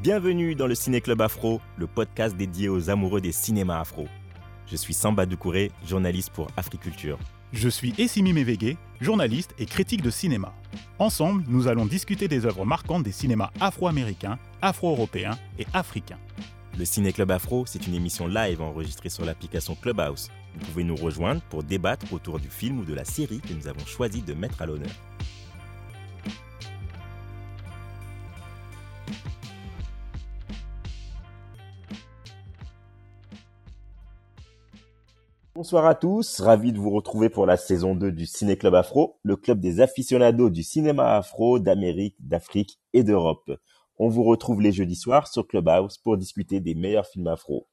Bienvenue dans le Ciné Club Afro, le podcast dédié aux amoureux des cinémas afro. Je suis Samba Doucouré, journaliste pour Africulture. Je suis Essimi Mevege, journaliste et critique de cinéma. Ensemble, nous allons discuter des œuvres marquantes des cinémas afro-américains, afro-européens et africains. Le Ciné Club Afro, c'est une émission live enregistrée sur l'application Clubhouse. Vous pouvez nous rejoindre pour débattre autour du film ou de la série que nous avons choisi de mettre à l'honneur. Bonsoir à tous, ravi de vous retrouver pour la saison 2 du Ciné Club Afro, le club des aficionados du cinéma afro d'Amérique, d'Afrique et d'Europe. On vous retrouve les jeudis soirs sur Clubhouse pour discuter des meilleurs films afro.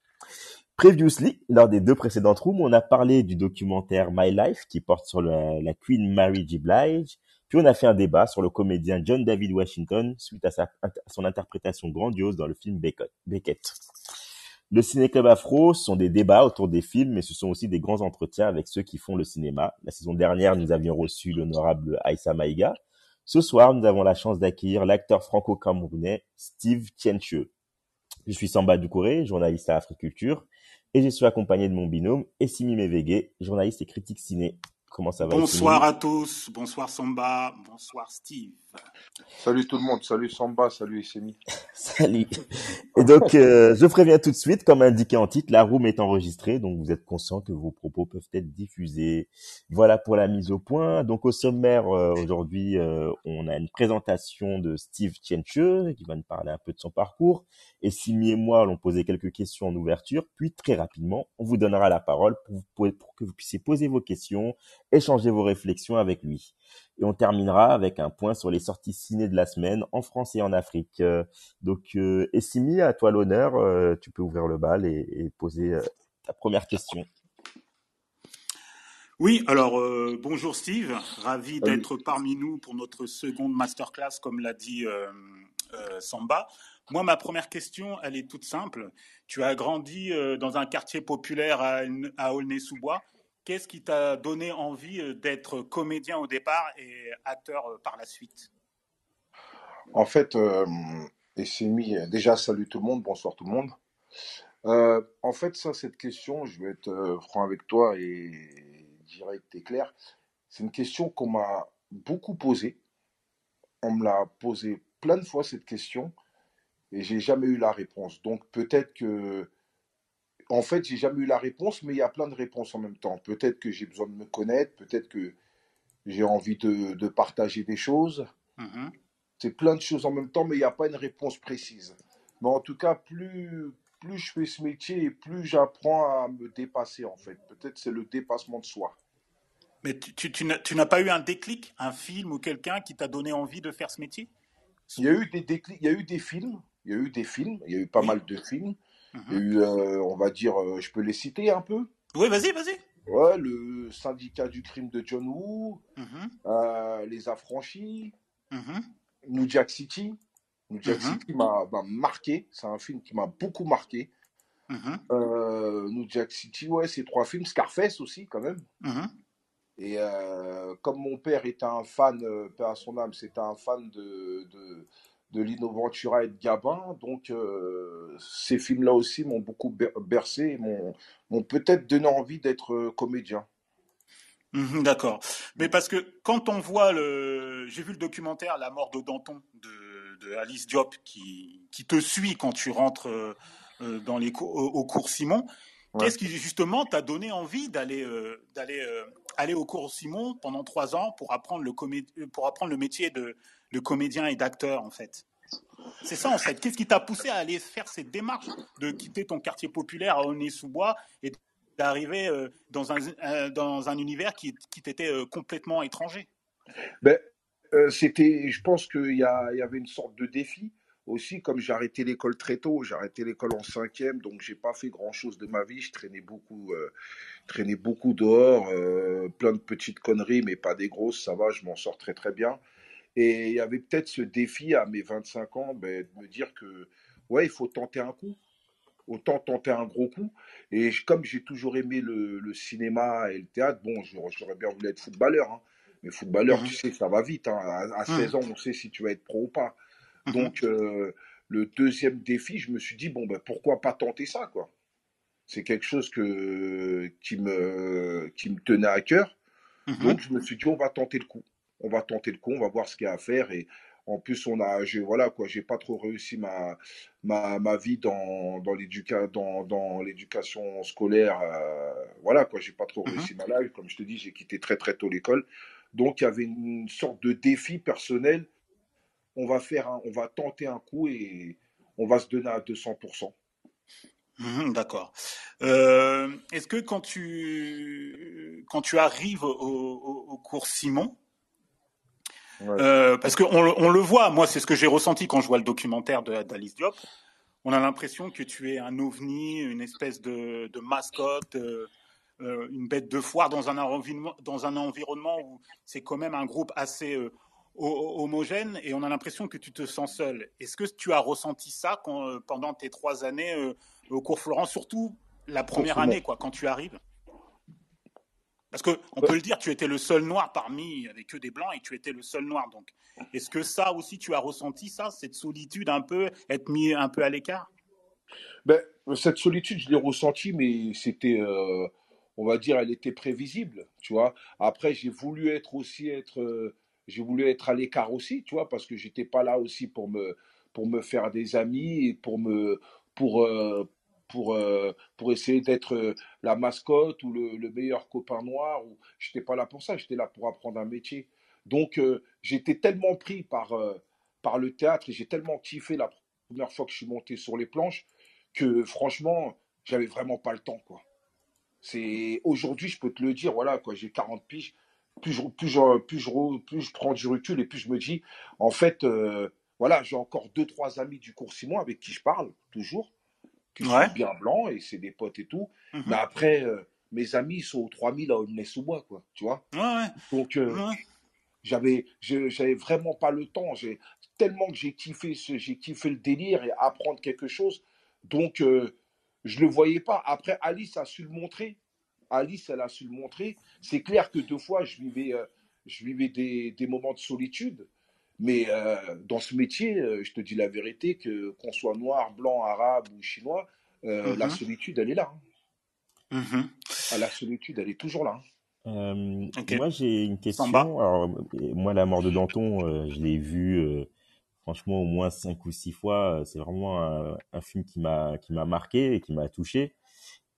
Previously, lors des deux précédentes rooms, on a parlé du documentaire My Life qui porte sur la, Queen Mary G. Blige, puis on a fait un débat sur le comédien John David Washington suite à, sa, à son interprétation grandiose dans le film Beckett. Le Ciné Club Afro sont des débats autour des films, mais ce sont aussi des grands entretiens avec ceux qui font le cinéma. La saison dernière, nous avions reçu l'honorable Aïssa Maïga. Ce soir, nous avons la chance d'accueillir l'acteur franco-camerounais Steve Tiencheux. Je suis Samba Doucouré, journaliste à Africulture, et je suis accompagné de mon binôme Essimi Mevege, journaliste et critique ciné. Comment ça va Bonsoir à tous, bonsoir Samba, bonsoir Steve. Salut tout le monde, salut Samba, salut Essemi. Salut. Et donc, euh, je préviens tout de suite, comme indiqué en titre, la room est enregistrée, donc vous êtes conscient que vos propos peuvent être diffusés. Voilà pour la mise au point. Donc, au sommaire, euh, aujourd'hui, euh, on a une présentation de Steve Tiencheux, qui va nous parler un peu de son parcours. Et Simi et moi allons poser quelques questions en ouverture, puis très rapidement, on vous donnera la parole pour, vous- pour que vous puissiez poser vos questions, échanger vos réflexions avec lui. Et on terminera avec un point sur les sorties ciné de la semaine en France et en Afrique. Euh, donc, euh, Essimi, à toi l'honneur. euh, tu peux ouvrir le bal et, et poser euh, ta première question. Oui, alors euh, bonjour Steve, ravi d'être parmi nous pour notre seconde masterclass, comme l'a dit euh, euh, Samba. Moi, ma première question, elle est toute simple. Tu as grandi euh, dans un quartier populaire à, Aulnay-sous-Bois. Qu'est-ce qui t'a donné envie euh, d'être comédien au départ et acteur euh, par la suite? En fait, euh, Essemi, euh, déjà salut tout le monde, bonsoir tout le monde. En fait, ça, cette question, je vais être franc avec toi et direct et clair. C'est une question qu'on m'a beaucoup posée. On me l'a posée plein de fois cette question et j'ai jamais eu la réponse. Donc peut-être que, en fait, j'ai jamais eu la réponse, mais il y a plein de réponses en même temps. Peut-être que j'ai besoin de me connaître, peut-être que j'ai envie de, de partager des choses. Mhm. C'est plein de choses en même temps, mais il n'y a pas une réponse précise. Mais en tout cas, plus, plus je fais ce métier et plus j'apprends à me dépasser, en fait. Peut-être c'est le dépassement de soi. Mais tu, tu n'as pas eu un déclic, un film ou quelqu'un qui t'a donné envie de faire ce métier? Il y a eu des déclics, il y a eu des films, il y a eu des films, il y a eu pas Oui. mal de films. Il y a Mhm. eu, euh, on va dire, euh, je peux les citer un peu? Oui, vas-y, vas-y. Ouais, le syndicat du crime de John Woo, Mhm. euh, Les Affranchis, Mhm. New Jack City. New Jack Mhm. City m'a m'a marqué, c'est un film qui m'a beaucoup marqué. Euh, New Jack City, ouais, ces trois films. Scarface aussi, quand même. Et euh, comme mon père était un fan, père à son âme, c'était un fan de, de, de Lino Ventura et de Gabin, donc euh, ces films-là aussi m'ont beaucoup ber- bercé et m'ont peut-être donné envie d'être euh, comédien. Mhm, D'accord. Mais parce que quand on voit le, j'ai vu le documentaire La mort de Danton de, de Alice Diop qui, qui te suit quand tu rentres euh, dans les cours, au, au cours Simon. Ouais. Qu'est-ce qui justement t'a donné envie d'aller euh, d'aller euh, aller au cours Simon pendant trois ans pour apprendre le comé- pour apprendre le métier de, de comédien et d'acteur en fait. C'est ça en fait. Qu'est-ce qui t'a poussé à aller faire cette démarche de quitter ton quartier populaire à Aulnay-sous-Bois et d'arriver euh, dans un euh, dans un univers qui, qui t'était euh, complètement étranger? Ben, c'était, je pense qu'il y, y avait une sorte de défi aussi, comme j'ai arrêté l'école très tôt, j'ai arrêté l'école en cinquième, donc j'ai pas fait grand-chose de ma vie, je traînais beaucoup, traînais beaucoup dehors, plein de petites conneries, mais pas des grosses, ça va, je m'en sors très très bien. Et il y avait peut-être ce défi à mes 25 ans, ben, de me dire que, ouais, il faut tenter un coup. Autant tenter un gros coup. Et comme j'ai toujours aimé le, le cinéma et le théâtre, bon, j'aurais bien voulu être footballeur, hein. Mais footballeur, tu sais, ça va vite. hein. À, à Mhm. 16 ans, on sait si tu vas être pro ou pas. Mhm. Donc, euh, le deuxième défi, je me suis dit, bon, ben, pourquoi pas tenter ça, quoi. C'est quelque chose que, qui, me, qui me tenait à cœur. Donc, je me suis dit, on va tenter le coup. On va tenter le coup, on va voir ce qu'il y a à faire. Et en plus, on a, je, voilà, quoi, j'ai pas trop réussi ma, ma, ma vie dans, dans l'éducation dans, dans l'éducation scolaire. euh, voilà, quoi, j'ai pas trop Mhm. réussi ma life. Comme je te dis, j'ai quitté très, très tôt l'école. Donc, il y avait une sorte de défi personnel. On va faire un- on va tenter un coup et on va se donner à 200%. Mhm, D'accord. Euh, est-ce que quand tu, quand tu arrives au, au- au cours Simon, Ouais. euh, parce qu'on le- on le voit, moi c'est ce que j'ai ressenti quand je vois le documentaire d'Alice Diop, on a l'impression que tu es un ovni, une espèce de, de mascotte, euh, euh, une bête de foire dans un environnement, dans un environnement où c'est quand même un groupe assez euh, ho- homogène et on a l'impression que tu te sens seul. Est-ce que tu as ressenti ça quand, pendant tes trois années au cours Florent, surtout la première année, quoi, quand tu arrives? Parce que on peut le dire, tu étais le seul noir parmi, avait que des blancs et tu étais le seul noir. Donc, est-ce que ça aussi, tu as ressenti ça, cette solitude un peu, être mis un peu à l'écart? Ben, cette solitude, je l'ai ressentie, mais c'était, euh, on va dire, elle était prévisible, tu vois. Après, j'ai voulu être aussi être, euh, j'ai voulu être à l'écart aussi, tu vois, parce que j'étais pas là aussi pour me, pour me faire des amis et pour me, pour, euh, pour, euh, pour essayer d'être euh, la mascotte ou le, le meilleur copain noir. Ou, j'étais pas là pour ça, j'étais là pour apprendre un métier. Donc, euh, j'étais tellement pris par, par le théâtre et j'ai tellement kiffé la première fois que je suis monté sur les planches que franchement, j'avais vraiment pas le temps, quoi. C'est aujourd'hui, je peux te le dire, voilà, quoi, j'ai 40 piges. Plus je, plus, je, plus, je, plus je prends du recul et plus je me dis, en fait, voilà, j'ai encore deux, trois amis du cours Simon avec qui je parle, toujours, qui Ouais. sont bien blancs et c'est des potes et tout. Mhm. Mais après, euh, mes amis, sont aux 3000 à Aulnay-sous-Bois, quoi, tu vois. Ouais, Donc, euh, ouais. j'avais vraiment pas le temps j'ai tellement que j'ai kiffé ce- j'ai kiffé le délire et apprendre quelque chose donc euh, je le voyais pas après Alice a su le montrer Alice elle a su le montrer c'est clair que deux fois je vivais euh, je vivais des, des moments de solitude mais euh, dans ce métier euh, je te dis la vérité que qu'on soit noir blanc arabe ou chinois euh, la Mhm. solitude elle est là hein. Mhm. Ah, la solitude elle est toujours là hein. Euh, moi, j'ai une question. Alors, moi, la mort de Danton, euh, je l'ai vu, euh, franchement, au moins cinq ou six fois. C'est vraiment un, un film qui m'a qui m'a marqué et qui m'a touché.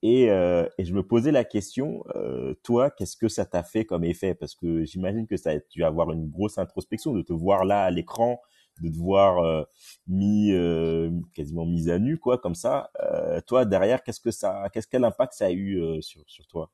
Et, euh, et je me posais la question, euh, toi, qu'est-ce que ça t'a fait comme effet? Parce que j'imagine que ça a dû avoir une grosse introspection de te voir là à l'écran, de te voir euh, mis euh, quasiment mis à nu, quoi, comme ça. Euh, toi, derrière, qu'est-ce que ça, qu'est-ce quel impact ça a eu euh, sur sur toi?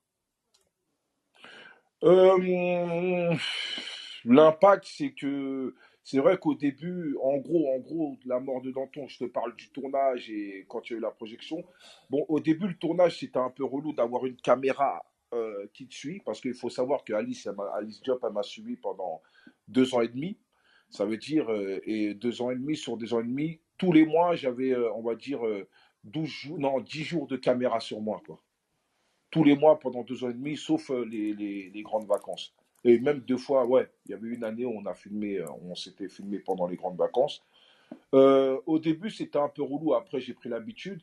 L'impact, c'est que c'est vrai qu'au début, en gros, en gros, la mort de Danton, je te parle du tournage et quand il y a eu la projection. Bon, au début, le tournage, c'était un peu relou d'avoir une caméra euh, qui te suit parce qu'il faut savoir que Alice, Alice Diop, elle m'a suivi pendant deux ans et demi. Ça veut dire, euh, et deux ans et demi sur deux ans et demi, tous les mois, j'avais, euh, on va dire, euh, 12 jours, non, 10 jours de caméra sur moi, quoi tous les mois pendant deux ans et demi, sauf les grandes vacances. Et même deux fois, ouais, il y avait une année où on a filmé, euh, on s'était filmé pendant les grandes vacances. Euh, au début, c'était un peu relou. Après, j'ai pris l'habitude.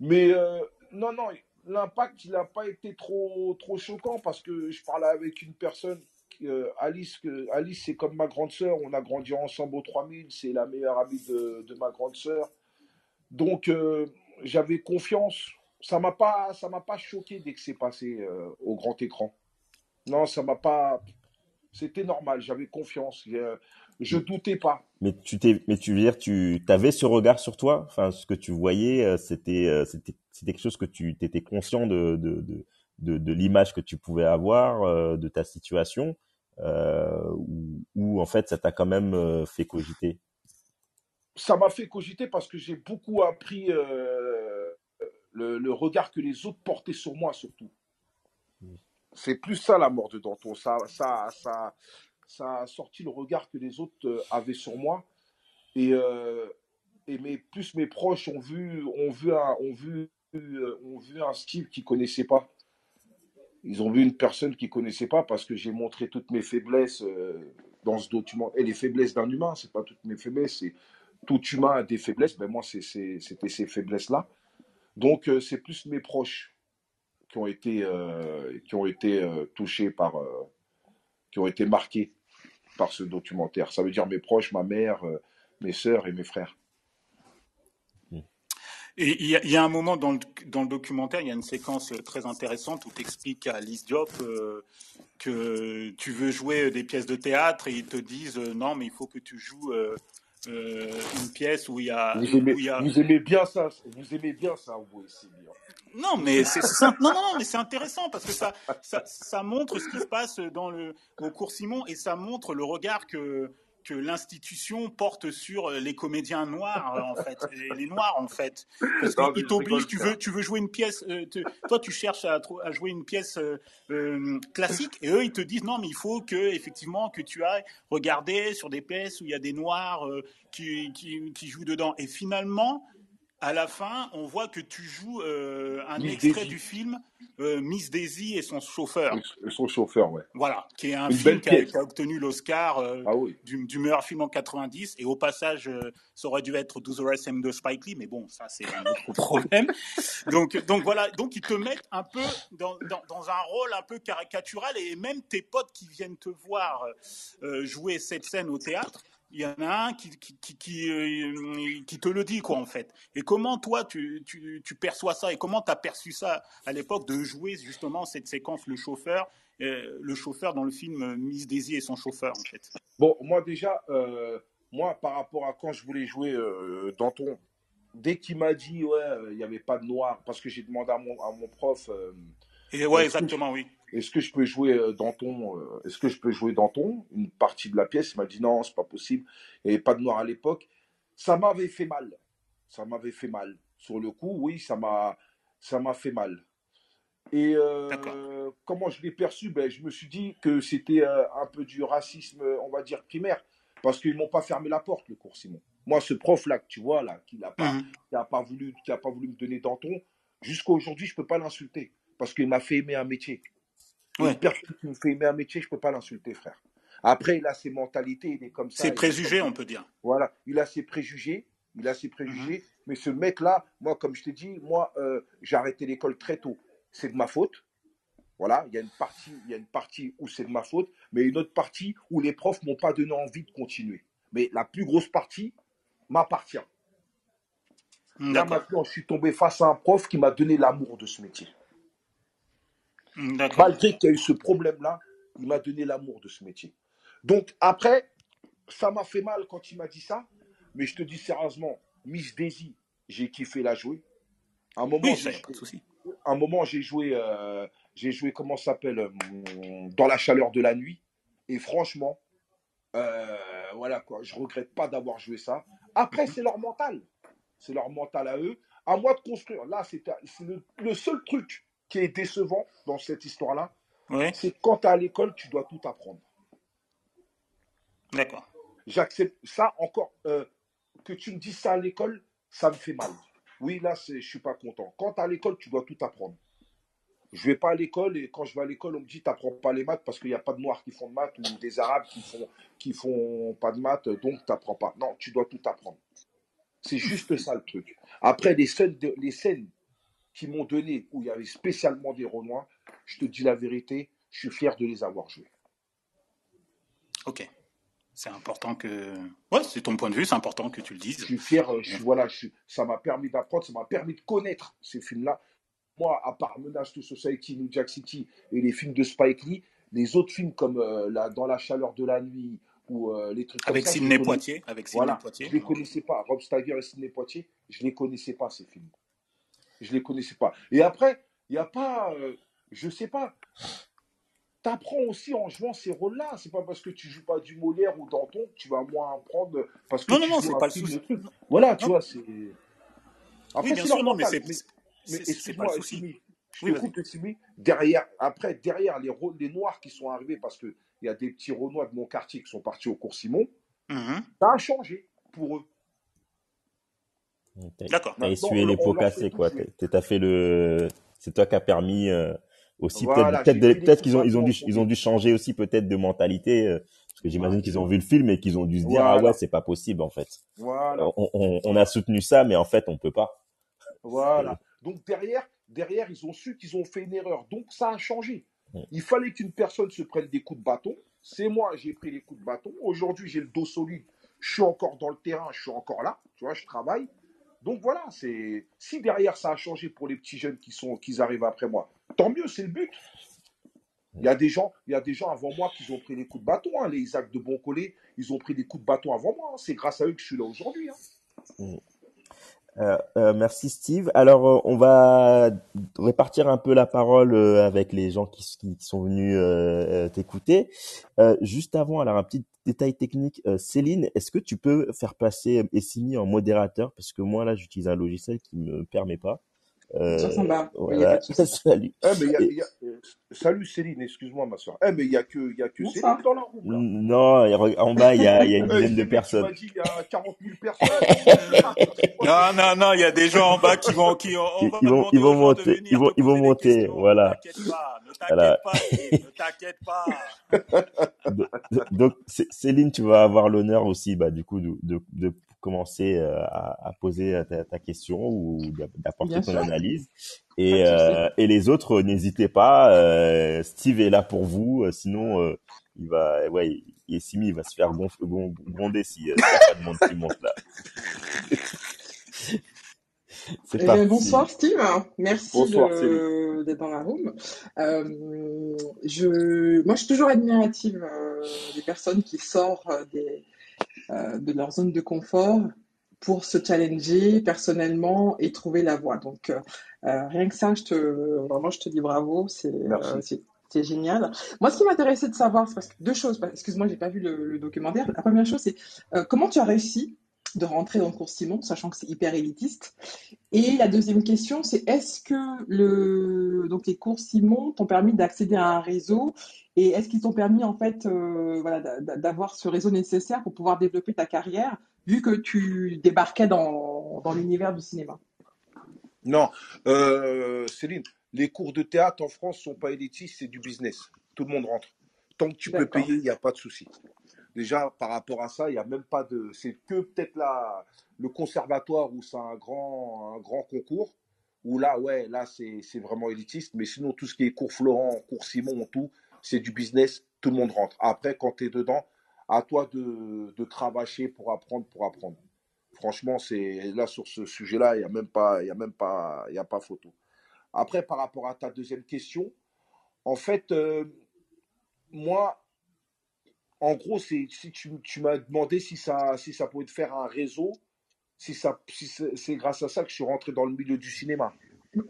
Mais euh, non, non, l'impact, il n'a pas été trop, trop choquant parce que je parlais avec une personne, Alice, Alice, c'est comme ma grande sœur. On a grandi ensemble au 3000. C'est la meilleure amie de, ma grande sœur. Donc, j'avais confiance. Ça m'a pas, pas choqué dès que c'est passé au grand écran. Non, ça m'a pas. C'était normal. J'avais confiance. Je, je doutais pas. Mais tu t'es, mais tu veux dire, tu avais ce regard sur toi, enfin, ce que tu voyais, euh, c'était, euh, c'était, quelque chose que tu étais conscient de, de, de, de, de l'image que tu pouvais avoir, euh, de ta situation, euh, ou, ou en fait, ça t'a quand même euh, fait cogiter? Ça m'a fait cogiter parce que j'ai beaucoup appris euh, le, le regard que les autres portaient sur moi, surtout. C'est plus ça la mort de Danton. Ça, ça, ça, a sorti le regard que les autres euh, avaient sur moi. Et, euh, plus mes proches ont vu, ont vu, un, ont vu, euh, un style qu'ils ne connaissaient pas. Ils ont vu une personne qu'ils ne connaissaient pas parce que j'ai montré toutes mes faiblesses euh, dans ce document. Et les faiblesses d'un humain, ce n'est pas toutes mes faiblesses, tout humain a des faiblesses. Ben moi, c'était ces faiblesses-là. Donc, c'est plus mes proches qui ont été, euh, qui ont été euh, touchés par, qui ont été marqués par ce documentaire. Ça veut dire mes proches, ma mère, mes sœurs et mes frères. Et il y, a un moment dans le, dans le, documentaire, il y a une séquence très intéressante où tu expliques à Lise Diop que tu veux jouer des pièces de théâtre et ils te disent non, mais il faut que tu joues euh, une pièce où il y a. Vous aimez, bien ça, vous aimez bien ça, vous aussi. Non, mais c'est non, non, mais c'est intéressant parce que ça, ça, ça, montre ce qui se passe dans le au cours Simon et ça montre le regard que que l'institution porte sur les comédiens noirs en fait, les noirs en fait, parce qu'ils t'obligent. Tu veux, tu veux jouer une pièce. Euh, toi, tu cherches à, à, jouer une pièce euh, euh, classique, et eux, ils te disent non, mais il faut que effectivement que tu ailles regarder sur des pièces où il y a des noirs qui, qui, qui jouent dedans. Et finalement, à la fin, on voit que tu joues euh, un extrait du film euh, Miss Daisy et son chauffeur. Et son chauffeur, ouais. Voilà, qui est un film qui a, obtenu l'Oscar euh, ah du, meilleur film en 90. Et au passage, ça aurait dû être Do the Rest de Spike Lee, mais bon, ça c'est un autre problème. donc, donc voilà, donc ils te mettent un peu dans, dans, un rôle un peu caricatural et même tes potes qui viennent te voir jouer cette scène au théâtre il y en a un qui, qui, qui, euh, qui, te le dit, quoi, en fait. Et comment, toi, tu, tu, tu perçois ça et comment tu as perçu ça à l'époque de jouer justement cette séquence, le chauffeur, euh, le chauffeur dans le film Miss Daisy et son chauffeur, en fait? Bon, moi, déjà, euh, moi, par rapport à quand je voulais jouer Danton, dès qu'il m'a dit, ouais, il n'y avait pas de noir, parce que j'ai demandé à mon, à mon prof. et ouais, exactement, oui est-ce que je peux jouer euh, dans ton, euh, est-ce que je peux jouer dans ton une partie de la pièce Il m'a dit non, c'est pas possible. Il n'y avait pas de noir à l'époque. Ça m'avait fait mal. Ça m'avait fait mal. Sur le coup, oui, ça m'a, ça m'a fait mal. Et euh, comment je l'ai perçu? Ben, Je me suis dit que c'était un peu du racisme, on va dire, primaire. Parce qu'ils m'ont pas fermé la porte, le cours Simon. Moi, ce prof-là que tu vois, là, qui n'a pas, mhm. pas, voulu, qui a pas voulu me donner Danton, jusqu'à aujourd'hui, je peux pas l'insulter. Parce qu'il m'a fait aimer un métier. Une personne qui me fait aimer un métier, je ne peux pas l'insulter, frère. Après, il a ses mentalités, il est comme ça. Ses préjugés, on peut dire. Voilà, il a ses préjugés, il a ses préjugés. Mhm. Mais ce mec-là, moi, comme je t'ai dit, moi, euh, j'ai arrêté l'école très tôt. C'est de ma faute. Voilà, il y a une partie, il y a une partie où c'est de ma faute, mais une autre partie où les profs m'ont pas donné envie de continuer. Mais la plus grosse partie m'appartient. Là maintenant, je suis tombé face à un prof qui m'a donné l'amour de ce métier. Malgré qu'il y a eu ce problème-là, il m'a donné l'amour de ce métier. Donc après, ça m'a fait mal quand il m'a dit ça, mais je te dis sérieusement, Miss Daisy, j'ai kiffé la jouer. Un moment, un moment, j'ai joué, euh, j'ai joué comment s'appelle, euh, dans la chaleur de la nuit, et franchement, euh, voilà quoi, je regrette pas d'avoir joué ça. Après, c'est leur mental, c'est leur mental à eux. À moi de construire. Là, c'est le seul truc qui est décevant dans cette histoire-là, c'est quand tu es à l'école, tu dois tout apprendre. D'accord. J'accepte ça encore. Euh, que tu me dises ça à l'école, ça me fait mal. Oui, là, je suis pas content. Quand tu es à l'école, tu dois tout apprendre. Je vais pas à l'école et quand je vais à l'école, on me dit tu n'apprends pas les maths parce qu'il n'y a pas de noirs qui font de maths ou des arabes qui font, qui font pas de maths, donc tu n'apprends pas. Non, tu dois tout apprendre. C'est juste ça le truc. Après, les scènes, les scènes qui m'ont donné, où il y avait spécialement des Renois, je te dis la vérité, je suis fier de les avoir joués. Ok. C'est important que. Ouais, c'est ton point de vue, c'est important que tu le dises. Je suis fier, euh, voilà, ça m'a permis d'apprendre, ça m'a permis de connaître ces films-là. Moi, à part Menace to Society, New Jack City et les films de Spike Lee, les autres films comme euh, la, Dans la chaleur de la nuit ou euh, les trucs avec comme Sidney Poitier, avec Sidney Poitier. Je les connaissais pas. Rob Steiger et Sidney Poitier, je les connaissais pas ces films. Je ne les connaissais pas. Et après, il n'y a pas, euh, je ne sais pas, tu apprends aussi en jouant ces rôles-là. C'est pas parce que tu joues pas du Molière ou Danton que tu vas moins apprendre parce que non, tu non, non, c'est pas le souci. Voilà, tu vois, c'est. Après, oui, bien sûr, non, mais c'est. Mais excuse-moi, je te coupe, derrière, après, derrière les, rôles, les Noirs qui sont arrivés, parce qu'il y a des petits Renois de mon quartier qui sont partis au cours Simon, mm-hmm. ça a changé pour eux. D'accord. T'as essuyé les pots cassés, quoi. T'as fait le. C'est toi qui as permis euh, aussi peut-être peut-être qu'ils ont ils ont dû ils ont dû changer aussi peut-être de mentalité. Euh, Parce que j'imagine qu'ils ont vu le film et qu'ils ont dû se dire ah ouais c'est pas possible en fait. Voilà. On, on, on, a soutenu ça mais en fait on peut pas. Voilà. Donc derrière, derrière ils ont su qu'ils ont fait une erreur. Donc ça a changé. Il fallait qu'une personne se prenne des coups de bâton. C'est moi, j'ai pris les coups de bâton. Aujourd'hui, j'ai le dos solide. Je suis encore dans le terrain, je suis encore là. Tu vois, je travaille. Donc voilà, c'est si derrière ça a changé pour les petits jeunes qui sont qui arrivent après moi, tant mieux, c'est le but. Il y a des gens, il y a des gens avant moi qui ont pris les coups de bâton. Hein. Les Isaac de Boncolé, ils ont pris des coups de bâton avant moi. Hein. C'est grâce à eux que je suis là aujourd'hui. Hein. Mm. Euh, euh, merci Steve. Alors euh, on va répartir un peu la parole avec les gens qui, qui sont venus t'écouter. juste avant, alors un petit détail technique. Céline, est-ce que tu peux faire passer Essimi en modérateur? Parce que moi là j'utilise un logiciel qui me permet pas. Euh, voilà. Salut. Eh, mais y a, y a, euh, salut Céline, excuse-moi ma soeur. Eh, mais il n'y a que, y a que Céline dans la. Là. Non, en bas, il y a, y a une dizaine de personnes. Il y a 40 000 personnes. non, non, non, il y a des gens en bas qui vont, qui, on ils, vont, ils vont monter, ils vont, ils vont monter, voilà. T'inquiète pas, ne t'inquiète pas. Donc, Céline, tu vas avoir l'honneur aussi, bah, du coup, de, de, de commencer euh, à, à poser ta, ta, question ou d'apporter ton analyse. Et, euh, et les autres, n'hésitez pas. Euh, Steve est là pour vous. Sinon, euh, il va, ouais, Simi, il va se faire gonfler, gronder si il n'y a pas de monde qui monte là. Euh, bonsoir Steve, merci d'être dans la room. Euh, je, moi, je suis toujours admirative euh, des personnes qui sortent des, euh, de leur zone de confort pour se challenger personnellement et trouver la voie. Donc, rien que ça, je te, vraiment, je te dis bravo. C'est, c'est génial. Moi, ce qui m'intéressait de savoir, c'est parce que deux choses. Excuse-moi, j'ai pas vu le, documentaire. La première chose, c'est comment tu as réussi de rentrer dans le cours Simon, sachant que c'est hyper élitiste. Et la deuxième question, c'est est-ce que le, donc les cours Simon t'ont permis d'accéder à un réseau et est-ce qu'ils t'ont permis en fait euh, voilà, d'avoir ce réseau nécessaire pour pouvoir développer ta carrière vu que tu débarquais dans, dans l'univers du cinéma? Non, euh, Céline, les cours de théâtre en France sont pas élitistes, c'est du business. Tout le monde rentre. Tant que tu peux payer, il n'y a pas de souci. Déjà, par rapport à ça, il n'y a même pas de. C'est que peut-être le conservatoire où c'est un grand, un grand concours, où là, ouais, là, c'est vraiment élitiste. Mais sinon, tout ce qui est cours Florent, cours Simon, tout, c'est du business, tout le monde rentre. Après, quand tu es dedans, à toi de, de cravacher pour apprendre, pour apprendre. Franchement, c'est là sur ce sujet-là, il n'y a même pas, il y a même pas, il y a pas photo. Après, par rapport à ta deuxième question, en fait, euh, moi, en gros, c'est si tu, tu m'as demandé si ça, si ça pouvait te faire un réseau, si, ça, si c'est grâce à ça que je suis rentré dans le milieu du cinéma.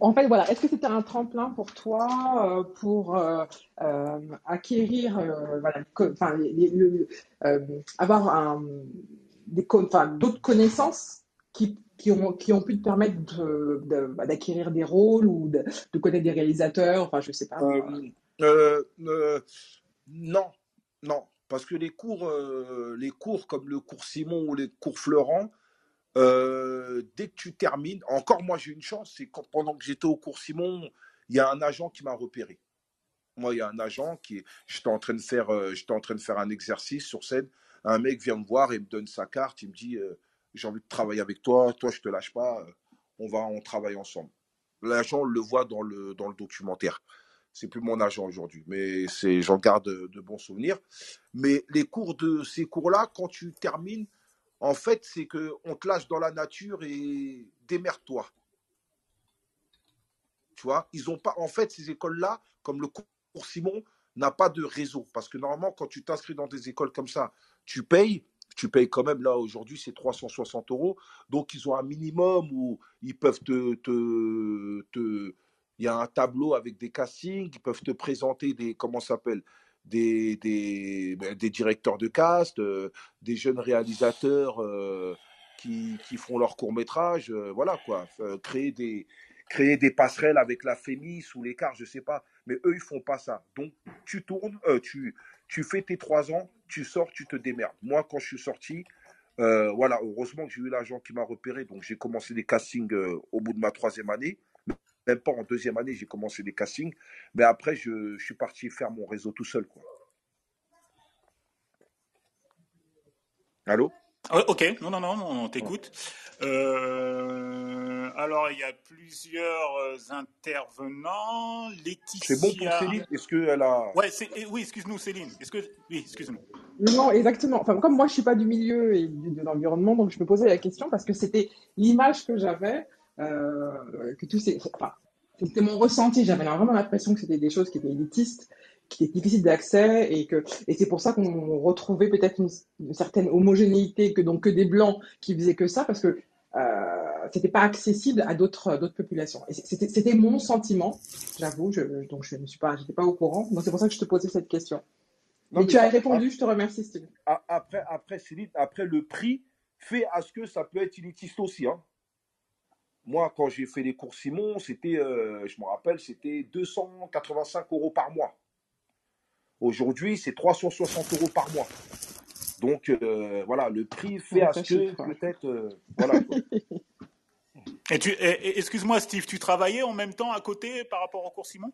En fait, voilà, est-ce que c'était un tremplin pour toi euh, pour euh, euh, acquérir, voilà, enfin, avoir un, des, d'autres connaissances qui, qui, ont, qui ont pu te permettre de, bah, d'acquérir des rôles ou de, de, connaître des réalisateurs, enfin, je sais pas. non, non. Parce que les cours, euh, les cours comme le cours Simon ou les cours Florent, euh, dès que tu termines, encore moi j'ai une chance, c'est pendant que j'étais au cours Simon, il y a un agent qui m'a repéré. Moi, il y a un agent qui, j'étais en train de faire, euh, j'étais en train de faire un exercice sur scène. Un mec vient me voir et me donne sa carte. Il me dit, j'ai envie de travailler avec toi. Toi, je te lâche pas. On va, on travaille ensemble. L'agent le voit dans le dans le documentaire c'est plus mon agent aujourd'hui, mais c'est, j'en garde de, bons souvenirs. Mais les cours de ces cours-là, quand tu termines, en fait, c'est que on te lâche dans la nature et démerde-toi. Tu vois, ils ont pas, en fait, ces écoles-là, comme le cours Simon, n'a pas de réseau. Parce que normalement, quand tu t'inscris dans des écoles comme ça, tu payes, tu payes quand même, là, aujourd'hui, c'est 360 euros. Donc, ils ont un minimum où ils peuvent te, te, te il y a un tableau avec des castings, ils peuvent te présenter des, comment s'appelle, des, des, ben, des, directeurs de cast, euh, des jeunes réalisateurs euh, qui, qui, font leur court métrage, euh, voilà quoi, créer des créer des passerelles avec la FEMIS ou l'écart, je sais pas, mais eux ils font pas ça. Donc tu tournes, tu tu fais tes trois ans, tu sors, tu te démerdes. Moi quand je suis sorti, voilà, heureusement que j'ai eu l'agent qui m'a repéré, donc j'ai commencé des castings au bout de ma troisième année même pas en deuxième année, j'ai commencé des castings. Mais après, je, suis parti faire mon réseau tout seul. Quoi. Allô? Oh, Ok, non, non, non, on t'écoute. Euh, alors, il y a plusieurs euh, intervenants. Laetitia. C'est bon pour Céline? Est-ce qu'elle a. Ouais, eh, oui, excuse-nous, Céline. Est-ce que... Oui, excuse-nous. Non, exactement. Enfin, comme moi, je suis pas du milieu et de l'environnement, donc je me posais la question parce que c'était l'image que j'avais, que tous ces. Enfin, c'était mon ressenti. J'avais vraiment l'impression que c'était des choses qui étaient élitistes, qui étaient difficiles d'accès et que et c'est pour ça qu'on retrouvait peut-être une, certaine homogénéité que donc que des blancs qui faisaient que ça parce que euh, c'était pas accessible à d'autres d'autres populations. Et c'était c'était mon sentiment, j'avoue. Je, donc je ne suis pas j'étais pas au courant. Donc c'est pour ça que je te posais cette question. mais, tu as répondu. je te remercie, Steve. Après après Céline, après le prix fait à ce que ça peut être élitiste aussi. Hein. Moi, quand j'ai fait les cours Simon, c'était, euh, je me rappelle, c'était 285 euros par mois. Aujourd'hui, c'est 360 euros par mois. Donc euh, voilà, le prix fait à ce que peut-être, euh, voilà. Et tu, excuse-moi, Steve, tu travaillais en même temps à côté par rapport au cours Simon?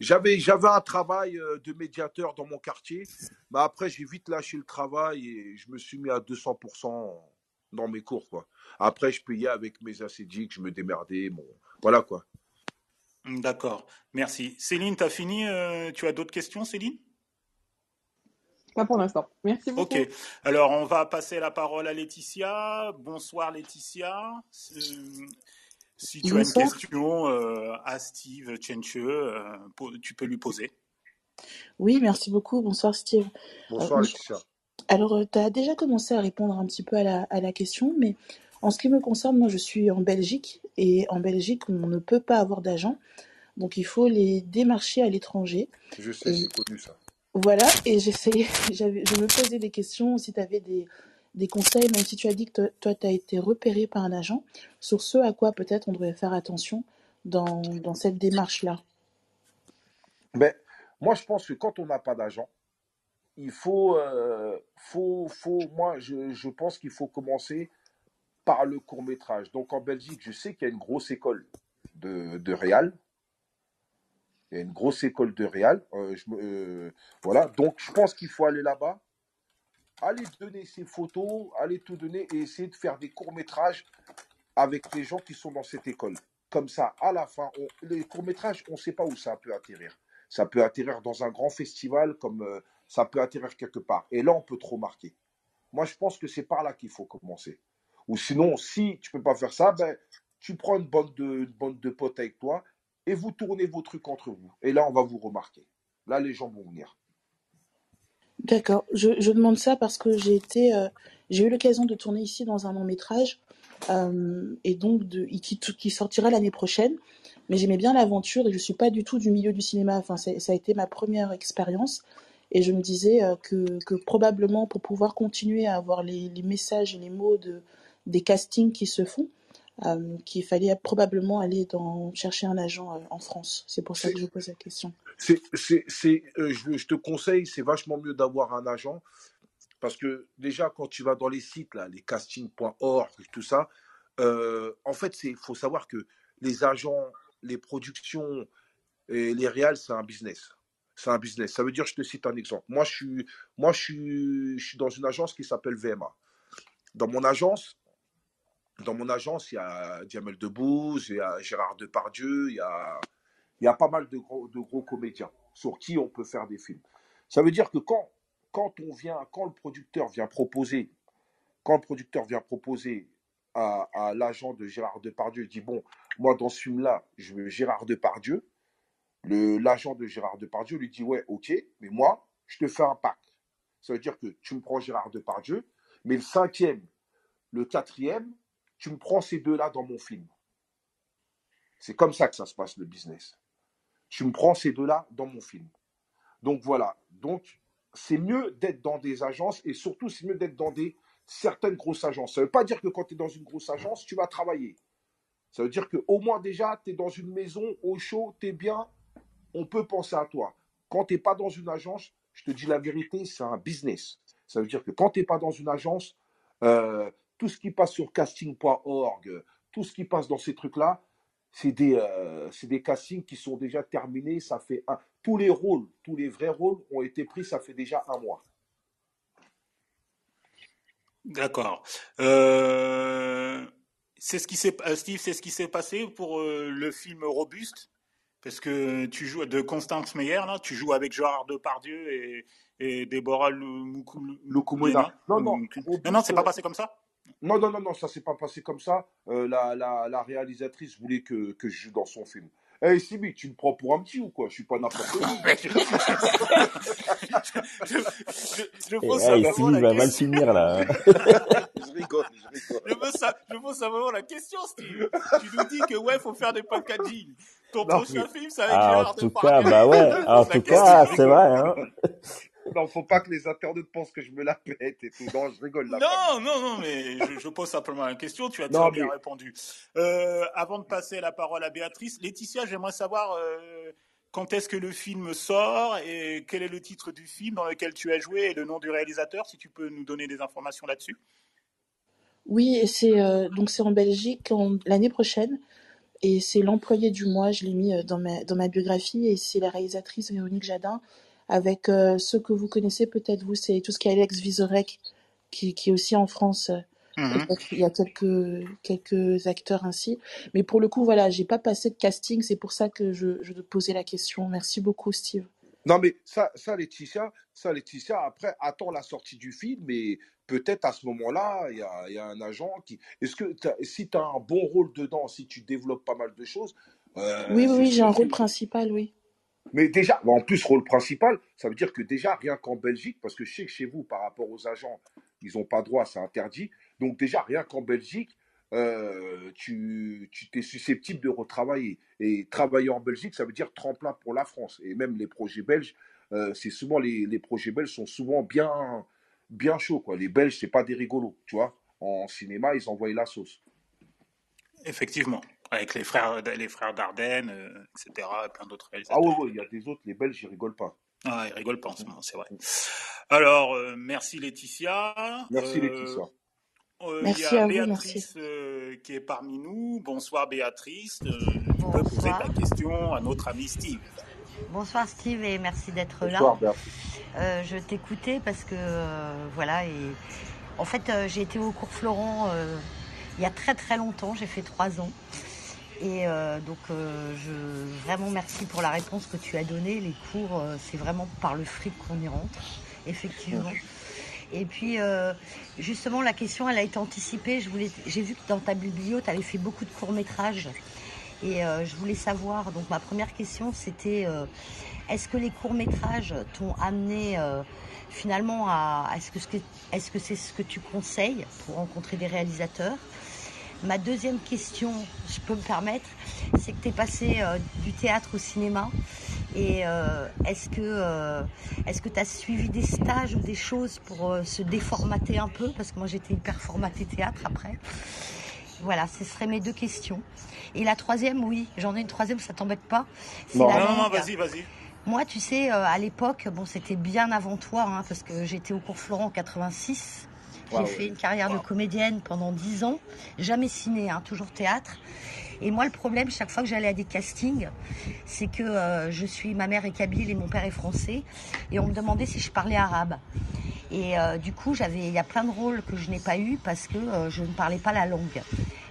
J'avais, j'avais un travail de médiateur dans mon quartier, mais après j'ai vite lâché le travail et je me suis mis à 200% dans mes cours, quoi. Après, je payais avec mes acédiques, je me démerdais, bon, voilà, quoi. D'accord, merci. Céline, tu as fini euh, Tu as d'autres questions, Céline? Pas pour l'instant. Merci beaucoup. Ok, alors on va passer la parole à Laetitia. Bonsoir, Laetitia. Euh, si tu as une question euh, à Steve Chenche, tu peux lui poser. Oui, merci beaucoup. Bonsoir, Steve. Bonsoir, Laetitia. Alors, euh, tu as déjà commencé à répondre un petit peu à la, question, mais en ce qui me concerne, moi, je suis en Belgique et en Belgique, on ne peut pas avoir d'agent. Donc, il faut les démarcher à l'étranger. Je sais, c'est connu ça. Voilà, et j'essayais, je me posais des questions si tu avais des, conseils, même si tu as dit que toi, tu as été repéré par un agent, sur ce à quoi peut-être on devrait faire attention dans, cette démarche-là. Ben, moi, je pense que quand on n'a pas d'agent, il faut, euh, faut, faut, moi, je, je pense qu'il faut commencer par le court métrage. Donc en Belgique, je sais qu'il y a une grosse école de, de réal. Il y a une grosse école de réal. Euh, euh, voilà. Donc je pense qu'il faut aller là-bas, aller donner ses photos, aller tout donner et essayer de faire des courts métrages avec les gens qui sont dans cette école. Comme ça, à la fin, les courts métrages, on ne sait pas où ça peut atterrir. Ça peut atterrir dans un grand festival comme ça peut atterrir quelque part. Et là, on peut trop marquer. Moi, je pense que c'est par là qu'il faut commencer. Ou sinon, si tu peux pas faire ça, ben, tu prends une bande de, bande de potes avec toi et vous tournez vos trucs entre vous. Et là, on va vous remarquer. Là, les gens vont venir. D'accord. Je, demande ça parce que j'ai été, euh, j'ai eu l'occasion de tourner ici dans un long métrage euh, et donc de, qui, qui sortira l'année prochaine. Mais j'aimais bien l'aventure et je suis pas du tout du milieu du cinéma. Enfin, ça a été ma première expérience. Et je me disais euh, que, que probablement pour pouvoir continuer à avoir les, messages et les mots de, des castings qui se font, euh, qu'il fallait probablement aller dans, chercher un agent euh, en France. C'est pour ça que je pose la question. C'est, c'est, c'est, je, je, te conseille, c'est vachement mieux d'avoir un agent. Parce que déjà, quand tu vas dans les sites, là, les castings.org, tout ça, en fait, il faut savoir que les agents, les productions et les réals, c'est un business c'est un business. Ça veut dire, je te cite un exemple. Moi, je suis, moi, je suis, je suis dans une agence qui s'appelle VMA. Dans mon agence, dans mon agence, il y a Diamel Debbouze, il y a Gérard Depardieu, il y a, il y a pas mal de gros, de gros comédiens sur qui on peut faire des films. Ça veut dire que quand, quand on vient, quand le producteur vient proposer, quand le producteur vient proposer à, à l'agent de Gérard Depardieu, il dit bon, moi dans ce film-là, je veux Gérard Depardieu, l'agent de Gérard Depardieu lui dit ouais ok mais moi je te fais un pack ça veut dire que tu me prends Gérard Depardieu mais le cinquième le quatrième tu me prends ces deux là dans mon film c'est comme ça que ça se passe le business. Tu me prends ces deux là dans mon film donc voilà. Donc c'est mieux d'être dans des agences et surtout c'est mieux d'être dans des certaines grosses agences. Ça veut pas dire que quand tu es dans une grosse agence tu vas travailler. Ça veut dire que au moins déjà tu es dans une maison au chaud tu es bien on peut penser à toi. Quand tu n'es pas dans une agence, je te dis la vérité, c'est un business. Ça veut dire que quand tu n'es pas dans une agence, euh, tout ce qui passe sur casting.org, tout ce qui passe dans ces trucs-là, c'est des, euh, castings qui sont déjà terminés. Ça fait un... Tous les rôles, tous les vrais rôles ont été pris, ça fait déjà un mois. D'accord. Euh, c'est ce qui s'est, euh, Steve, c'est ce qui s'est passé pour euh, le film Robuste, parce que tu joues de Constance Meyer là, tu joues avec Gérard Depardieu et, et Déborah Lukumena. Non, non, non, non, c'est pas passé comme ça? Non, non, non, non, ça s'est pas passé comme ça. la, la, la, réalisatrice voulait que, que je joue dans son film. Hé, hey, Sibi, tu me prends pour un petit ou quoi? Je suis pas n'importe quoi. je, je, je, hey, Sibi va mal finir là. je rigole, je rigole. Je veux, ça, je veux savoir la question, Steve. tu nous dis que ouais, faut faire des packaging. Ton non, prochain mais... film, ah, Gérard En tout cas, bah ouais. En tout cas, c'est vrai. Hein. Non, faut pas que les internautes pensent que je me la pète et tout. Non, je rigole là. Non, non, non, mais je, je, pose simplement une question. Tu as très bien répondu. Euh, avant de passer la parole à Béatrice, Laetitia, j'aimerais savoir euh, quand est-ce que le film sort et quel est le titre du film dans lequel tu as joué et le nom du réalisateur, si tu peux nous donner des informations là-dessus? Oui, c'est euh, donc c'est en Belgique l'année prochaine. Et c'est l'employé du mois, je l'ai mis dans ma, dans ma biographie, et c'est la réalisatrice Véronique Jadin, avec euh, ceux que vous connaissez peut-être vous, c'est tout ce qui est Alex Vizorek, qui, qui est aussi en France. Mmh. Il y a quelques, quelques acteurs ainsi. Mais pour le coup, voilà, j'ai pas passé de casting, c'est pour ça que je, je te posais la question. Merci beaucoup, Steve. Non, mais ça, ça, Laetitia, ça, Laetitia, après, attends la sortie du film, mais peut-être à ce moment-là, il y a, y a, un agent qui. Est-ce que si tu as un bon rôle dedans, si tu développes pas mal de choses. Euh, oui, oui, oui j'ai un rôle principal, oui. Mais déjà, en plus, rôle principal, ça veut dire que déjà, rien qu'en Belgique, parce que je sais que chez vous, par rapport aux agents, ils n'ont pas droit, c'est interdit. Donc déjà, rien qu'en Belgique, euh, tu, tu es susceptible de retravailler. Et travailler en Belgique, ça veut dire tremplin pour la France. Et même les projets belges, euh, c'est souvent les, les, projets belges sont souvent bien, bien chauds. Quoi. Les Belges, c'est pas des rigolos, tu vois. En cinéma, ils envoient la sauce. Effectivement avec les frères, les frères Dardenne, euh, etc., plein d'autres réalisateurs. Ah oui, oui, il y a des autres, les Belges, ils rigolent pas. Ah, ils rigolent pas en ce moment, c'est vrai. Alors, euh, merci Laetitia. Merci euh, Laetitia. Euh, merci il y a Béatrice qui est parmi nous. Bonsoir Béatrice. tu peux poser ta question à notre ami Steve. Bonsoir Steve et merci d'être là. Bonsoir Béatrice. je t'écoutais parce que voilà et en fait j'ai été au cours Florent il y a très très longtemps, j'ai fait trois ans. Et euh, donc, euh, je, vraiment merci pour la réponse que tu as donnée. Les cours, euh, c'est vraiment par le fric qu'on y rentre, effectivement. Et puis, justement, la question, elle a été anticipée. J'ai vu que dans ta bibliothèque, tu avais fait beaucoup de courts-métrages. Et je voulais savoir, donc ma première question, c'était est-ce que les courts-métrages t'ont amené finalement à. Est-ce que c'est -ce, que ce que tu conseilles pour rencontrer des réalisateurs? Ma deuxième question, je peux me permettre, c'est que tu es passé euh, du théâtre au cinéma. Et euh, est-ce que euh, est-ce que tu as suivi des stages ou des choses pour se déformater un peu? Parce que moi j'étais hyper formatée théâtre après. Voilà, ce seraient mes deux questions. Et la troisième, oui, j'en ai une troisième, ça t'embête pas Non, non, non, vas-y, vas-y. Moi, tu sais, à l'époque, bon, c'était bien avant toi, hein, parce que j'étais au cours Florent en 86. J'ai fait une carrière de comédienne pendant dix ans, jamais ciné, hein, toujours théâtre. Et moi, le problème, chaque fois que j'allais à des castings, c'est que euh, je suis, ma mère est kabyle et mon père est français, et on me demandait si je parlais arabe. Et euh, du coup, j'avais, il y a plein de rôles que je n'ai pas eu parce que euh, je ne parlais pas la langue.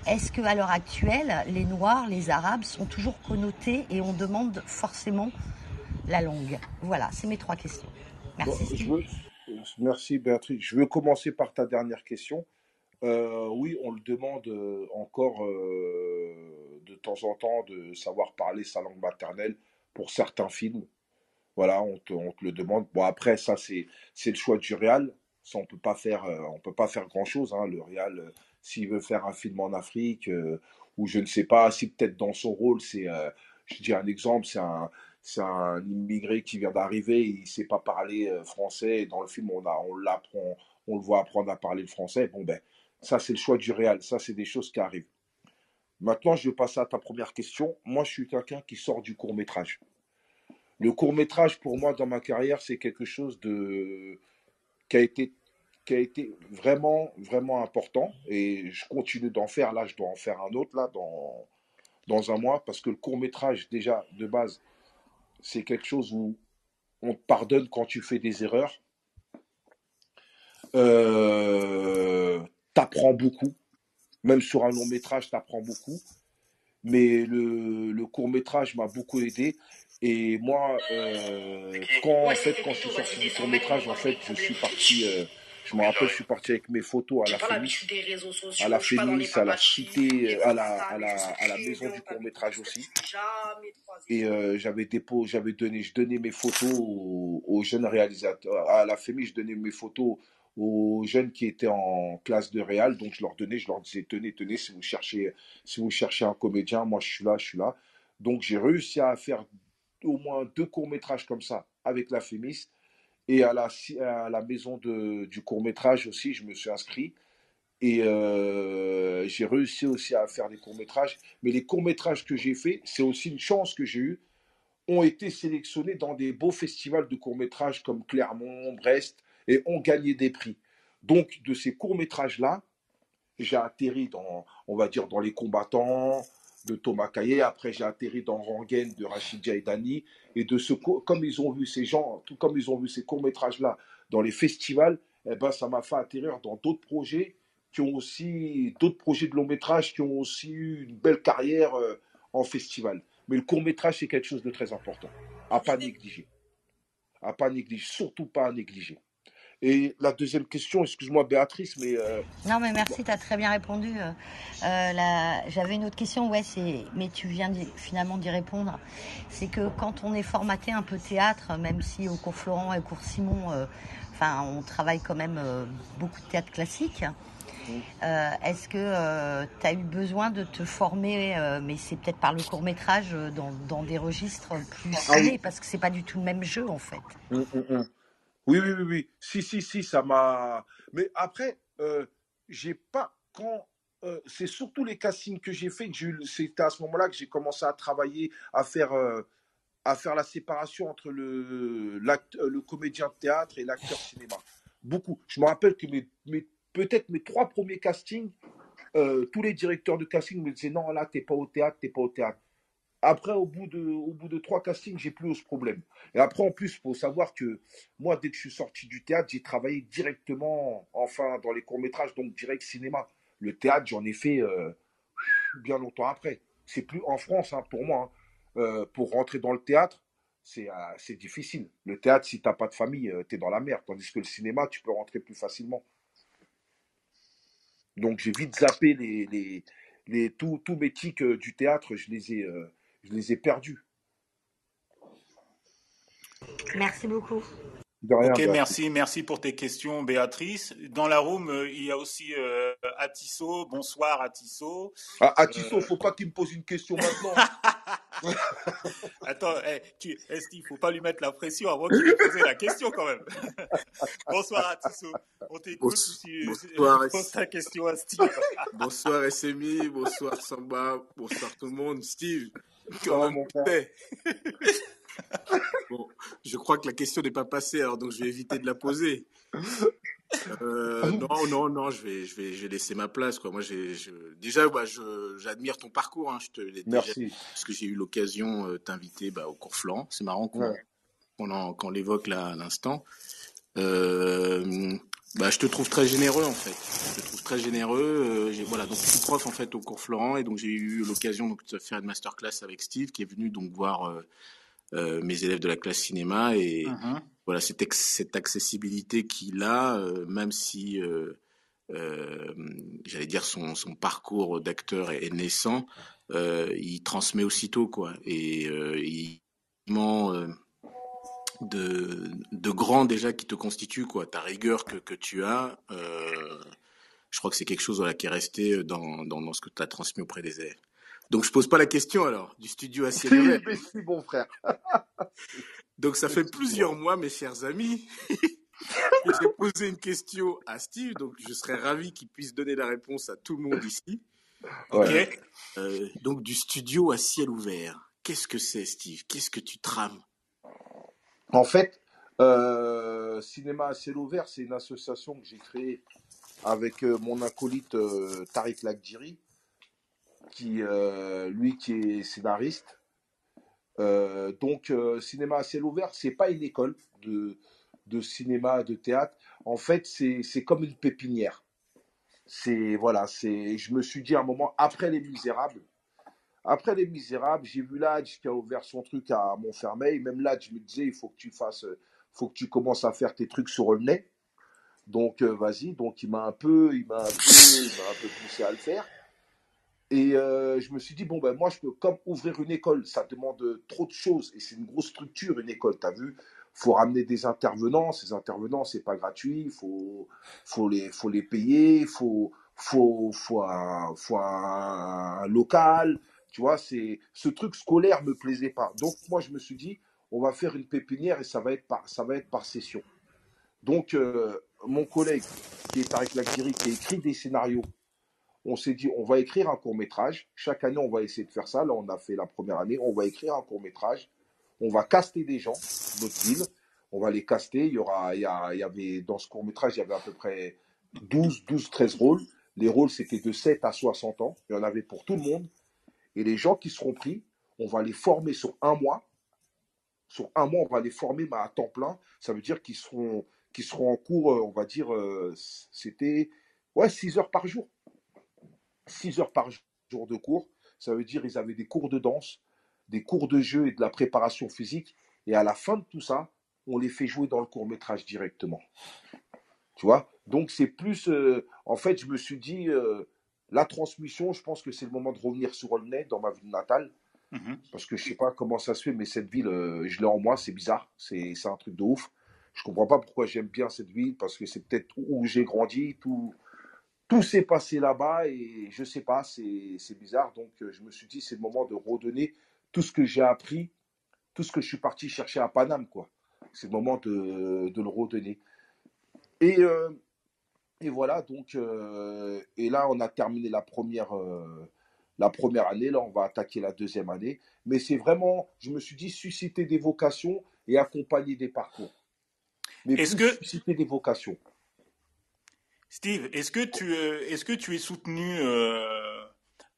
Est-ce que à l'heure actuelle, les Noirs, les Arabes sont toujours connotés et on demande forcément la langue? Voilà, c'est mes trois questions. Merci. Merci Béatrice. Je veux commencer par ta dernière question. Euh, oui, on le demande euh, encore euh, de temps en temps de savoir parler sa langue maternelle pour certains films. Voilà, on te, le demande. Bon, après, ça, c'est, le choix du réal. Ça, on peut pas faire, on peut pas faire grand chose. Hein. Le réal, s'il veut faire un film en Afrique, ou je ne sais pas, si peut-être dans son rôle, c'est, je dis un exemple, c'est un, un immigré qui vient d'arriver, il ne sait pas parler français. dans le film, on, a, on l'apprend, on le voit apprendre à parler le français. Bon, ben, ça, c'est le choix du réel. Ça, c'est des choses qui arrivent. Maintenant, je vais passer à ta première question. Moi, je suis quelqu'un qui sort du court métrage. Le court métrage, pour moi, dans ma carrière, c'est quelque chose de qui a été qui a été vraiment vraiment important et je continue d'en faire. Là, je dois en faire un autre là dans dans un mois parce que le court métrage déjà de base c'est quelque chose où on te pardonne quand tu fais des erreurs. Euh, apprends beaucoup. Même sur un long métrage, tu apprends beaucoup. Mais le, court métrage m'a beaucoup aidé. Et moi, euh, quand, en fait, quand je suis sorti du court métrage, en fait, je suis parti, euh, je me rappelle, je suis parti avec mes photos à la Fémis, à la Fémis, à la cité, à la, à la, à la maison du court métrage aussi. Et euh, j'avais dépôt, j'avais donné, je donnais mes photos aux, jeunes réalisateurs. À la Fémis, je donnais mes photos aux jeunes qui étaient en classe de réal. Donc je leur donnais, je leur disais, tenez, tenez, si vous cherchez, si vous cherchez un comédien, moi je suis là, je suis là. Donc j'ai réussi à faire au moins deux courts-métrages comme ça avec la Fémis. Et à la, à la maison de, du court-métrage aussi, je me suis inscrit. Et euh, j'ai réussi aussi à faire des courts-métrages. Mais les courts-métrages que j'ai faits, c'est aussi une chance que j'ai eue, ont été sélectionnés dans des beaux festivals de courts-métrages comme Clermont, Brest, et ont gagné des prix. Donc, de ces courts-métrages-là, j'ai atterri dans, on va dire, dans Les Combattants, de Thomas Caillet. Après, j'ai atterri dans Rangen de Rachid Jaidani. Et de ce, comme ils ont vu ces gens, tout comme ils ont vu ces courts-métrages-là dans les festivals, eh ben, ça m'a fait atterrir dans d'autres projets qui ont aussi, d'autres projets de long métrage qui ont aussi eu une belle carrière euh, en festival. Mais le court métrage, c'est quelque chose de très important. À pas négliger. À pas négliger. Surtout pas à négliger. Et la deuxième question, excuse-moi Béatrice, mais... Euh, non, mais merci, tu as très bien répondu. Euh, euh, j'avais une autre question, ouais, mais tu viens finalement d'y répondre. C'est que quand on est formaté un peu théâtre, même si au cours Florent et au cours Simon, enfin, on travaille quand même beaucoup de théâtre classique, Est-ce que tu as eu besoin de te former, mais c'est peut-être par le court métrage, dans, des registres plus ah, parce que c'est pas du tout le même jeu en fait? Hum, hum. Oui, oui, oui, oui. Si, si, si, ça m'a. Mais après, euh, j'ai pas. Quand. Euh, c'est surtout les castings que j'ai fait. C'était à ce moment-là que j'ai commencé à travailler, à faire, euh, à faire la séparation entre le, le comédien de théâtre et l'acteur cinéma. Beaucoup. Je me rappelle que mes, mes peut-être mes trois premiers castings, tous les directeurs de casting me disaient non, là, t'es pas au théâtre, t'es pas au théâtre. Après, au bout de, au bout de trois castings, j'ai plus ce problème. Et après, en plus, faut savoir que moi, dès que je suis sorti du théâtre, j'ai travaillé directement, enfin, dans les courts-métrages, donc direct cinéma. Le théâtre, j'en ai fait euh, bien longtemps après. C'est plus en France, hein, pour moi. Hein. Euh, pour rentrer dans le théâtre, c'est euh, difficile. Le théâtre, si tu n'as pas de famille, tu es dans la merde. Tandis que le cinéma, tu peux rentrer plus facilement. Donc, j'ai vite zappé les, les, les, tous mes tics du théâtre, je les ai je les ai perdus. Merci beaucoup. ok, merci, merci pour tes questions, Béatrice. Dans la room, euh, il y a aussi euh, Atisso. Bonsoir, Atisso. Ah, Atisso, euh... faut pas qu'il me pose une question maintenant. Attends, hey, eh, tu, ne faut pas lui mettre la pression avant qu'il ait posé la question quand même? bonsoir, Atisso. On t'écoute. Bonsoir, pose ta question à Steve. bonsoir, SMI. Bonsoir, Samba. Bonsoir tout le monde. Steve, mon bon, je crois que la question n'est pas passée, alors donc je vais éviter de la poser. Euh, non, non, non, je vais, je vais, je vais laisser ma place. Quoi. Moi, j'ai, déjà, bah, j'admire ton parcours. Hein, je te l'ai déjà, parce que j'ai eu l'occasion de euh, t'inviter bah, au cours flanc. C'est marrant qu'on, qu'on, l'évoque là à l'instant. Euh, bah, je te trouve très généreux en fait. Je te trouve très généreux. Euh, voilà, donc je suis prof en fait au cours Florent et donc j'ai eu l'occasion donc de faire une masterclass avec Steve qui est venu donc voir euh, euh mes élèves de la classe cinéma et uh-huh. voilà cette, cette accessibilité qu'il a, euh, même si j'allais dire son, son parcours d'acteur est, naissant, il transmet aussitôt quoi et il de, de grand déjà qui te constitue, quoi. Ta rigueur que, que tu as, euh, je crois que c'est quelque chose voilà, qui est resté dans, dans, dans ce que tu as transmis auprès des élèves. Donc je pose pas la question alors, du studio à ciel ouvert. Merci bon frère. Donc ça fait plusieurs mois, mes chers amis, que j'ai posé une question à Steve, donc je serais ravi qu'il puisse donner la réponse à tout le monde ici. Ok. Euh, donc du studio à ciel ouvert. Qu'est-ce que c'est, Steve? Qu'est-ce que tu trames? En fait, euh, Cinéma à ciel ouvert, c'est une association que j'ai créée avec euh, mon acolyte euh, Tariq Lakdiri, qui, lui, qui est scénariste. donc, Cinéma à ciel ouvert, c'est pas une école de, de cinéma, de théâtre. En fait, c'est comme une pépinière. c'est voilà, c'est. Je me suis dit à un moment après Les Misérables, après Les Misérables, j'ai vu Ladj qui a ouvert son truc à Montfermeil. Même je me disais, il faut que tu fasses, faut que tu commences à faire tes trucs sur nez. Donc euh, vas-y. Donc il m'a un peu, il m'a un un peu poussé à le faire. Et euh, je me suis dit, bon, ben moi, je peux comme ouvrir une école. Ça demande trop de choses. Et c'est une grosse structure, une école. Tu as vu faut ramener des intervenants. Ces intervenants, c'est pas gratuit. Il faut, faut, les, faut les payer. Il faut, faut, faut un, local. Tu vois, c'est ce truc scolaire me plaisait pas. Donc, moi, je me suis dit, on va faire une pépinière et ça va être par, ça va être par session. Donc, euh, mon collègue, qui est Tariq Lakiri, qui a écrit des scénarios on s'est dit, on va écrire un court métrage. Chaque année, on va essayer de faire ça. Là, on a fait la première année. On va écrire un court métrage. On va caster des gens, notre ville. On va les caster. Il y aura, il y, avait, dans ce court métrage, il y avait à peu près 12, 12, 13 rôles. Les rôles, c'était de 7 à 60 ans. Il y en avait pour tout le monde. Et les gens qui seront pris, on va les former sur un mois. Sur un mois, on va les former à temps plein. Ça veut dire qu'ils seront, seront en cours, euh, on va dire, euh, c'était ouais, 6 heures par jour. 6 heures par jour de cours. Ça veut dire qu'ils avaient des cours de danse, des cours de jeu et de la préparation physique. Et à la fin de tout ça, on les fait jouer dans le court métrage directement. Tu vois? Donc c'est plus... Euh, en fait, je me suis dit, la transmission, je pense que c'est le moment de revenir sur Olney, dans ma ville natale. Mhm. Parce que je sais pas comment ça se fait, mais cette ville, euh, je l'ai en moi, c'est bizarre. C'est un truc de ouf. Je comprends pas pourquoi j'aime bien cette ville, parce que c'est peut-être où j'ai grandi, tout, tout s'est passé là-bas et je sais pas, c'est bizarre. Donc euh, je me suis dit, c'est le moment de redonner tout ce que j'ai appris, tout ce que je suis parti chercher à Paname, quoi. C'est le moment de, de, le redonner. Et, euh, et voilà, donc, euh, et là, on a terminé la première, la première année. Là, on va attaquer la deuxième année. Mais c'est vraiment, je me suis dit, susciter des vocations et accompagner des parcours. Mais Est-ce que susciter des vocations Steve, est-ce que tu euh, est-ce que tu es soutenu euh,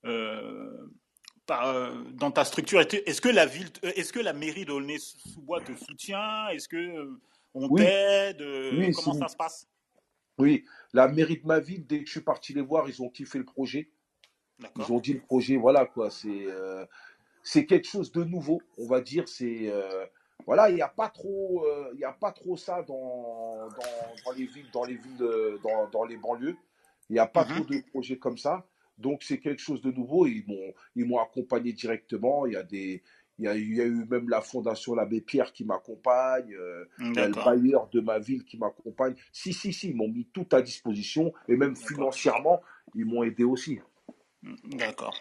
euh, par, dans ta structure? Est-ce que la ville, est-ce que la mairie d'Aulnay-sous-Bois te soutient? Est-ce que on t'aide Comment ça se passe? Oui, la mairie de ma ville, dès que je suis parti les voir, ils ont kiffé le projet. Ils ont dit le projet, voilà quoi, c'est c'est quelque chose de nouveau, on va dire. C'est voilà, il n'y a pas trop, euh, a pas trop ça dans, dans, les villes, dans les villes, dans, dans, les banlieues. Il n'y a pas mhm. trop de projets comme ça. Donc c'est quelque chose de nouveau. Ils m'ont, ils m'ont accompagné directement. Il y a des, il y a, il y a eu même la fondation l'Abbé Pierre qui m'accompagne, euh, le bailleur de ma ville qui m'accompagne. Si, si, si, ils m'ont mis tout à disposition et même financièrement, ils m'ont aidé aussi. D'accord.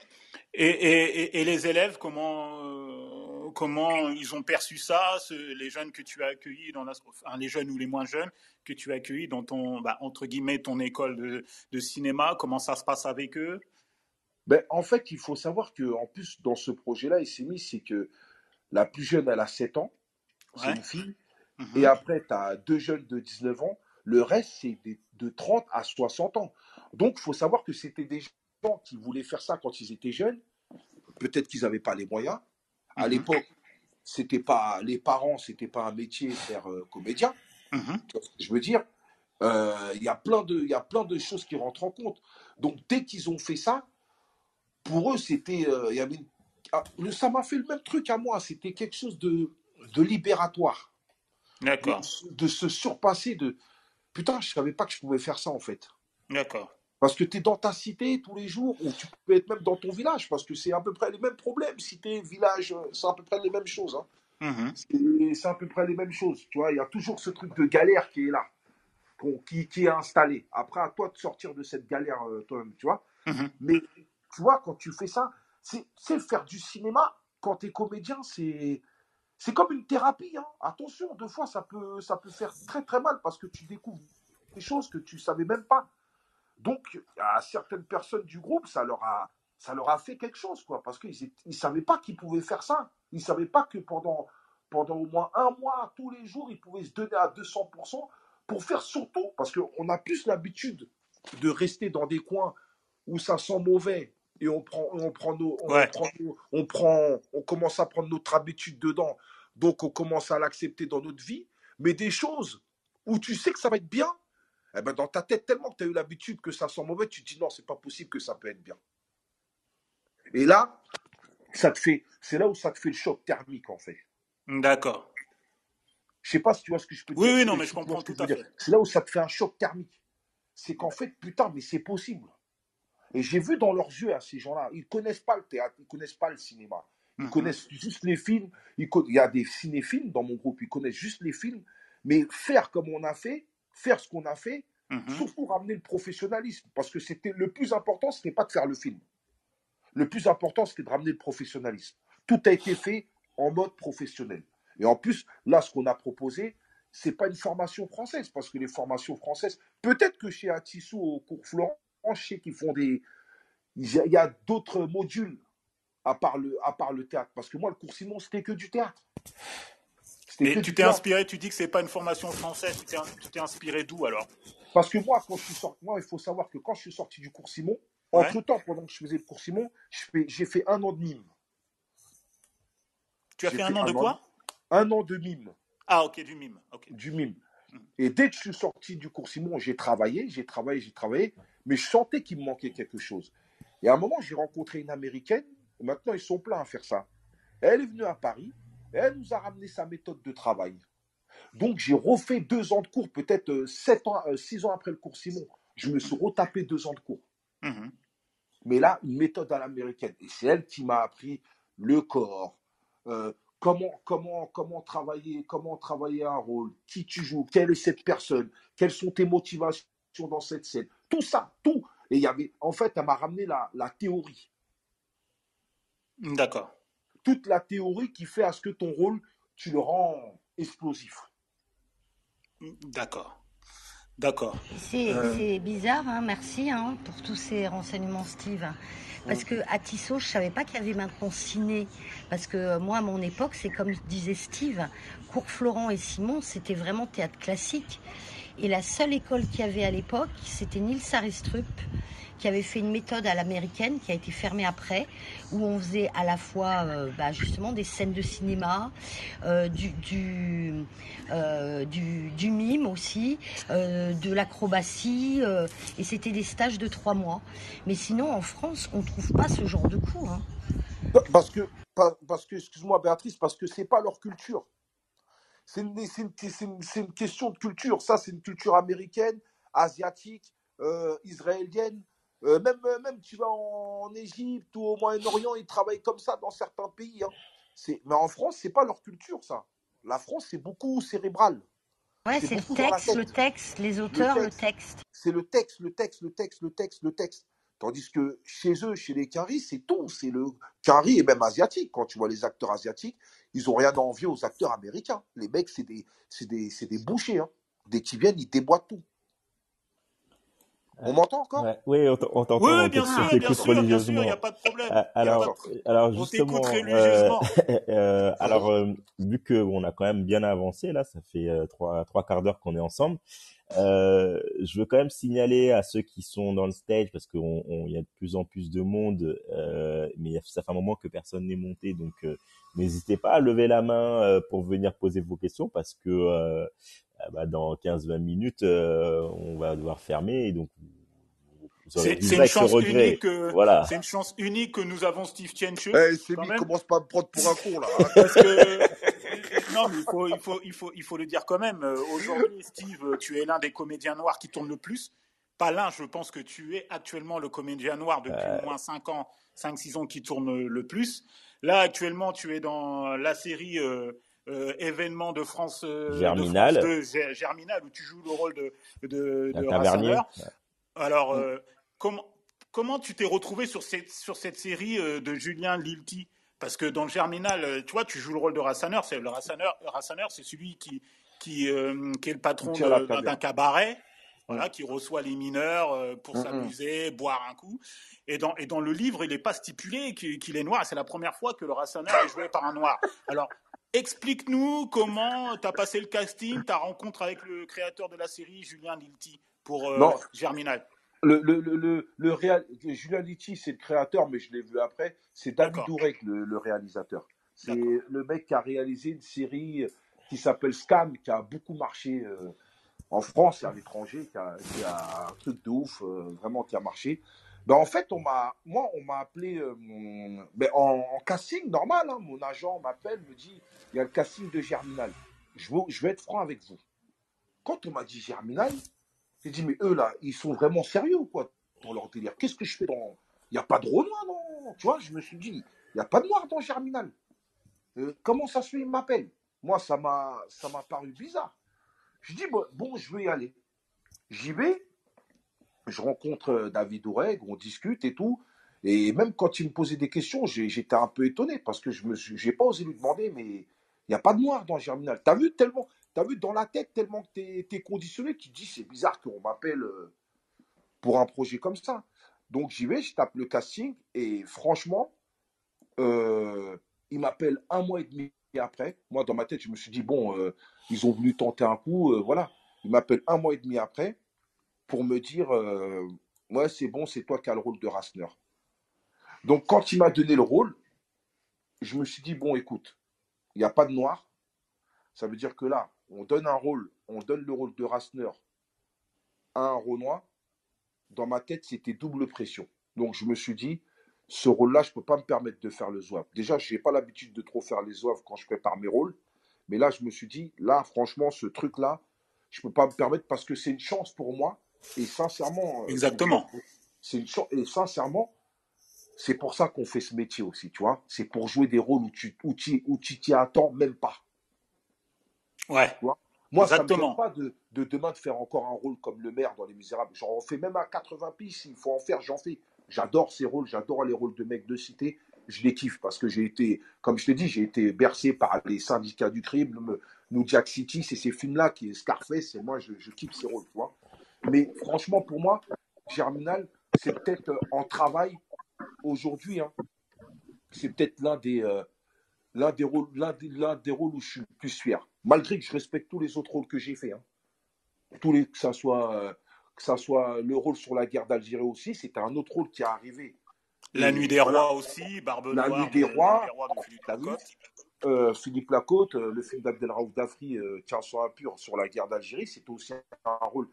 Et, et, et, les élèves, comment, comment ils ont perçu ça, les jeunes que tu as accueillis dans les jeunes ou les moins jeunes que tu as accueillis dans ton, bah, entre guillemets, ton école de, cinéma, comment ça se passe avec eux? Ben, En fait, il faut savoir que en plus, dans ce projet-là, il s'est mis, c'est que la plus jeune, elle a 7 ans, c'est une fille, mhm. et après, tu as deux jeunes de 19 ans, le reste, c'est de 30 à 60 ans. Donc, il faut savoir que c'était des gens qui voulaient faire ça quand ils étaient jeunes, peut-être qu'ils n'avaient pas les moyens, à mhm. l'époque, c'était pas les parents, c'était pas un métier faire euh, comédien. Mhm. Je veux dire, euh, il y a plein de, il y a plein de choses qui rentrent en compte. Donc dès qu'ils ont fait ça, pour eux c'était, euh, il y avait, ah, ça m'a fait le même truc à moi. C'était quelque chose de, de libératoire. D'accord. De, de, se surpasser de, putain, je savais pas que je pouvais faire ça en fait. D'accord. Parce que tu es dans ta cité tous les jours, ou tu peux être même dans ton village, parce que c'est à peu près les mêmes problèmes. Cité, village, euh, c'est à peu près les mêmes choses. Hein. Mm-hmm. C'est à peu près les mêmes choses. Tu vois, il y a toujours ce truc de galère qui est là, qui, qui, est installé. Après, à toi de sortir de cette galère euh, toi-même, tu vois. Mm-hmm. Mais tu vois, quand tu fais ça, c'est faire du cinéma. Quand tu es comédien, c'est c'est comme une thérapie. Hein. Attention, deux fois, ça peut, ça peut faire très très mal parce que tu découvres des choses que tu savais même pas. Donc, à certaines personnes du groupe, ça leur a, ça leur a fait quelque chose, quoi, parce qu'ils ne savaient pas qu'ils pouvaient faire ça. Ils ne savaient pas que pendant, pendant au moins un mois, tous les jours, ils pouvaient se donner à 200% pour faire surtout, parce qu'on a plus l'habitude de rester dans des coins où ça sent mauvais et on prend, on prend nos, on, prend, on commence à prendre notre habitude dedans, donc on commence à l'accepter dans notre vie. Mais des choses où tu sais que ça va être bien, eh ben dans ta tête, tellement que tu as eu l'habitude que ça sent mauvais, tu te dis non, c'est pas possible que ça peut être bien. Et là, ça te fait, c'est là où ça te fait le choc thermique, en fait. D'accord. Je sais pas si tu vois ce que je peux dire. Oui, oui, non, mais je comprends tout à fait. C'est là où ça te fait un choc thermique. C'est qu'en fait, putain, mais c'est possible. Et j'ai vu dans leurs yeux à ces gens-là, ils connaissent pas le théâtre, ils connaissent pas le cinéma. Ils mhm. connaissent juste les films. Il y a des cinéphiles dans mon groupe, ils connaissent juste les films. Mais faire comme on a fait, faire ce qu'on a fait, mhm. surtout ramener le professionnalisme. Parce que c'était le plus important, ce n'est pas de faire le film. Le plus important, c'était de ramener le professionnalisme. Tout a été fait en mode professionnel. Et en plus, là, ce qu'on a proposé, c'est pas une formation française, parce que les formations françaises, peut-être que chez Atissou au cours Florent, sais qu'ils font des. Il y a, d'autres modules à part, le, à part le théâtre. Parce que moi, le cours Simon, c'était que du théâtre. Mais tu t'es inspiré, tu dis que c'est pas une formation française, tu t'es inspiré d'où alors? Parce que moi, quand je suis sorti, moi, il faut savoir que quand je suis sorti du cours Simon, entre temps, pendant que je faisais le cours Simon, j'ai fait un an de mime. Tu as fait, un an de quoi? Un an de mime. Ah, ok, du mime. Du mime. Hmm. Et dès que je suis sorti du cours Simon, j'ai travaillé, j'ai travaillé, j'ai travaillé, mais je sentais qu'il me manquait quelque chose. Et à un moment, j'ai rencontré une américaine, et maintenant ils sont pleins à faire ça. Elle est venue à Paris, et elle nous a ramené sa méthode de travail. Donc j'ai refait deux ans de cours, peut-être euh, sept ans, euh, six ans après le cours Simon. Je me suis retapé deux ans de cours. Mhm. Mais là, une méthode à l'américaine. Et c'est elle qui m'a appris le corps, euh, comment, comment, comment, travailler, comment travailler un rôle, qui tu joues, quelle est cette personne, quelles sont tes motivations dans cette scène. Tout ça, tout. Et il y avait, en fait, elle m'a ramené la, la théorie. D'accord. Toute la théorie qui fait à ce que ton rôle, tu le rends explosif. D'accord. D'accord. Euh. C'est bizarre, hein, merci hein, pour tous ces renseignements, Steve. Parce que à Tissot, je savais pas qu'il y avait maintenant ciné. Parce que euh, moi, à mon époque, c'est comme disait Steve, Cours Florent et Simon, c'était vraiment théâtre classique. Et la seule école qu'il y avait à l'époque, c'était Nils Aristrup qui avait fait une méthode à l'américaine qui a été fermée après, où on faisait à la fois euh, bah, justement des scènes de cinéma, euh, du, euh, du, mime aussi, de l'acrobatie, et c'était des stages de trois mois. Mais sinon, en France, on ne trouve pas ce genre de cours. Hein. Parce que, parce que excuse-moi Béatrice, parce que c'est pas leur culture. C'est une, une, une, question de culture. Ça, c'est une culture américaine, asiatique, israélienne. Euh, même, euh, même tu vas en Égypte ou au Moyen-Orient, ils travaillent comme ça dans certains pays. Hein. Mais en France, c'est pas leur culture, ça. La France, c'est beaucoup cérébral. Ouais, c'est le texte, le texte, les auteurs, le texte. C'est le texte, le texte, le texte, le texte, le texte. Tandis que chez eux, chez les Quinri, c'est tout. C'est le Quinri et même asiatique. Quand tu vois les acteurs asiatiques, ils ont rien à envier aux acteurs américains. Les mecs, c'est des, des, des bouchers. Hein. Dès qu'ils viennent, ils déboîtent tout. On m'entend encore? Oui, on t'entend. Oui, bien sûr, bien sûr, bien sûr, il n'y a pas de problème. Alors, alors justement, euh, euh, alors euh, vu que on a quand même bien avancé là, ça fait euh, trois trois quarts d'heure qu'on est ensemble. Euh, je veux quand même signaler à ceux qui sont dans le stage parce qu'il y a de plus en plus de monde, euh, mais ça fait un moment que personne n'est monté, donc n'hésitez pas à lever la main pour venir poser vos questions parce que ah bah, dans 15-20 minutes, euh, on va devoir fermer. Et donc, c'est une chance unique. voilà. C'est une chance unique que nous avons Steve Tienche. Eh, c'est lui, commence pas à me prendre pour un con là. Hein. Parce que non, mais il faut, il faut, il faut, il faut le dire quand même. Euh, aujourd'hui, Steve, tu es l'un des comédiens noirs qui tourne le plus. Pas l'un, je pense que tu es actuellement le comédien noir depuis au moins 5 ans, 5-6 ans qui tourne le plus. Là, actuellement, tu es dans la série euh, euh, événement de France, euh, Germinal. De Germinal, où tu joues le rôle de, de, de Alors, euh, comment, comment tu t'es retrouvé sur cette, sur cette série de Julien Lilti? Parce que dans le Germinal, tu vois, tu joues le rôle de Rassaneur. C'est, le Rassaneur, c'est celui qui, qui, qui est le patron d'un cabaret. Voilà, qui reçoit les mineurs pour s'amuser, boire un coup. Et dans, et dans le livre, il n'est pas stipulé qu'il est noir. C'est la première fois que le Rassaneur est joué par un noir. Alors, Explique-nous comment tu as passé le casting, ta rencontre avec le créateur de la série, Julien Lilti, pour euh, Germinal. Le, le, le, le, Julien Lilti, c'est le créateur, mais je l'ai vu après. C'est David Dourek, le, réalisateur. C'est le mec qui a réalisé une série qui s'appelle Scam, qui a beaucoup marché. Euh, en France et à l'étranger, qui a, un truc de ouf, vraiment qui a marché. Ben, en fait, on m'a, moi, on m'a appelé ben, en, casting normal. Hein. mon agent m'appelle, me dit il y a le casting de Germinal. Je veux, je vais être franc avec vous. Quand on m'a dit Germinal, j'ai dit mais eux là, ils sont vraiment sérieux quoi dans leur délire Qu'est-ce que je fais dans. Il n'y a pas de Renoir, non Tu vois, je me suis dit il n'y a pas de noir dans Germinal. Euh, comment ça se fait, ils m'appellent Moi, ça m'a, paru bizarre. Je dis bon, bon, je vais y aller. J'y vais, je rencontre euh, David Oureg, on discute et tout. Et même quand il me posait des questions, j'étais un peu étonné parce que je n'ai pas osé lui demander, mais il n'y a pas de noir dans Germinal. T'as vu tellement, as vu dans la tête tellement que tu es, conditionné, tu te dis c'est bizarre qu'on m'appelle euh, pour un projet comme ça. Donc j'y vais, je tape le casting et franchement, euh, il m'appelle un mois et demi après. Moi dans ma tête, je me suis dit bon, ils ont voulu tenter un coup, voilà. Il m'appelle un mois et demi après pour me dire euh, Ouais, c'est bon, c'est toi qui as le rôle de Rasner. Donc, quand il m'a donné le rôle, je me suis dit Bon, écoute, il n'y a pas de noir. Ça veut dire que là, on donne un rôle, on donne le rôle de Rasner à un Renoir. Dans ma tête, c'était double pression. Donc, je me suis dit ce rôle-là, je ne peux pas me permettre de faire le zouave. Déjà, je n'ai pas l'habitude de trop faire les zouaves quand je prépare mes rôles. Mais là, je me suis dit, là, franchement, ce truc-là, je ne peux pas me permettre parce que c'est une chance pour moi et sincèrement. Euh, Exactement. C'est une Et sincèrement, c'est pour ça qu'on fait ce métier aussi, tu vois. C'est pour jouer des rôles où tu où tu, où tu t'y attends même pas. Ouais. Moi, ça ne me pas de, de, demain de faire encore un rôle comme le maire dans Les Misérables. J'en fais même à 80 pistes, il faut en faire, j'en fais. J'adore ces rôles, j'adore les rôles de mecs de cité. Je les kiffe parce que j'ai été, comme je t'ai dit, j'ai été bercé par les syndicats du crime, New Jack City, c'est ces films-là qui est Scarface, et moi, je, je kiffe ces rôles, tu vois. Mais franchement, pour moi, Germinal, c'est peut-être euh, en travail aujourd'hui, hein, c'est peut-être l'un des, euh, l'un des, rôles, l'un des, rôles où je suis le plus fier. Malgré que je respecte tous les autres rôles que j'ai faits. Hein. Tous les, que ça soit, euh, que ça soit le rôle sur la guerre d'Algérie aussi, c'était un autre rôle qui est arrivé. La Nuit des Rois aussi, Barbe La Nuit des Rois, Philippe Lacote. Philippe Lacote, le film d'Abdelraouf Dafri, Tient sur un pur sur la guerre d'Algérie, c'était aussi un rôle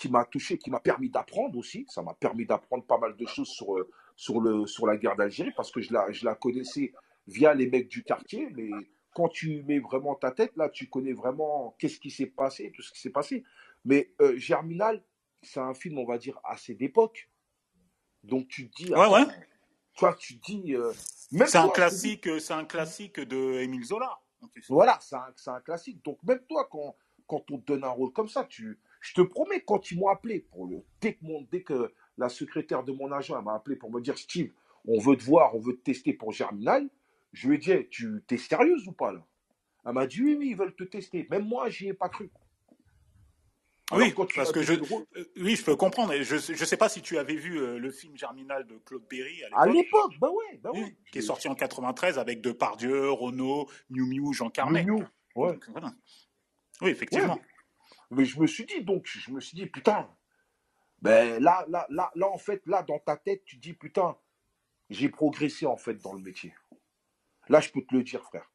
qui m'a touché, qui m'a permis d'apprendre aussi. Ça m'a permis d'apprendre pas mal de choses sur, euh, sur, le, sur la guerre d'Algérie parce que je la, je la connaissais via les mecs du quartier. Mais quand tu mets vraiment ta tête, là, tu connais vraiment qu'est-ce qui s'est passé, tout ce qui s'est passé. Mais euh, Germinal, c'est un film, on va dire, assez d'époque. Donc tu te dis. Ouais, ouais. Toi, tu te dis. Euh, c'est un classique, c'est un classique de Émile Zola. Voilà, c'est un, un, classique. Donc même toi, quand, quand on te donne un rôle comme ça, tu, je te promets, quand ils m'ont appelé, pour le, dès, que dès que la secrétaire de mon agent m'a appelé pour me dire Steve, on veut te voir, on veut te tester pour Germinal, je lui ai dit Tu es sérieuse ou pas là? Elle m'a dit Oui, oui, ils veulent te tester. Même moi, j'y ai pas cru. oui, parce que je, euh, oui, je peux comprendre. Je ne sais pas si tu avais vu euh, le film Germinal de Claude Berry à l'époque. bah ouais, bah ouais. qui est sorti en 93 avec Depardieu, Renaud, Miu Miu, Jean Carmet. Miu, ouais. Oui, effectivement. Mais je me suis dit, donc, je me suis dit, putain, ben là, là, là, là, en fait, là, dans ta tête, tu dis, putain, j'ai progressé, en fait, dans le métier. Là, je peux te le dire, frère.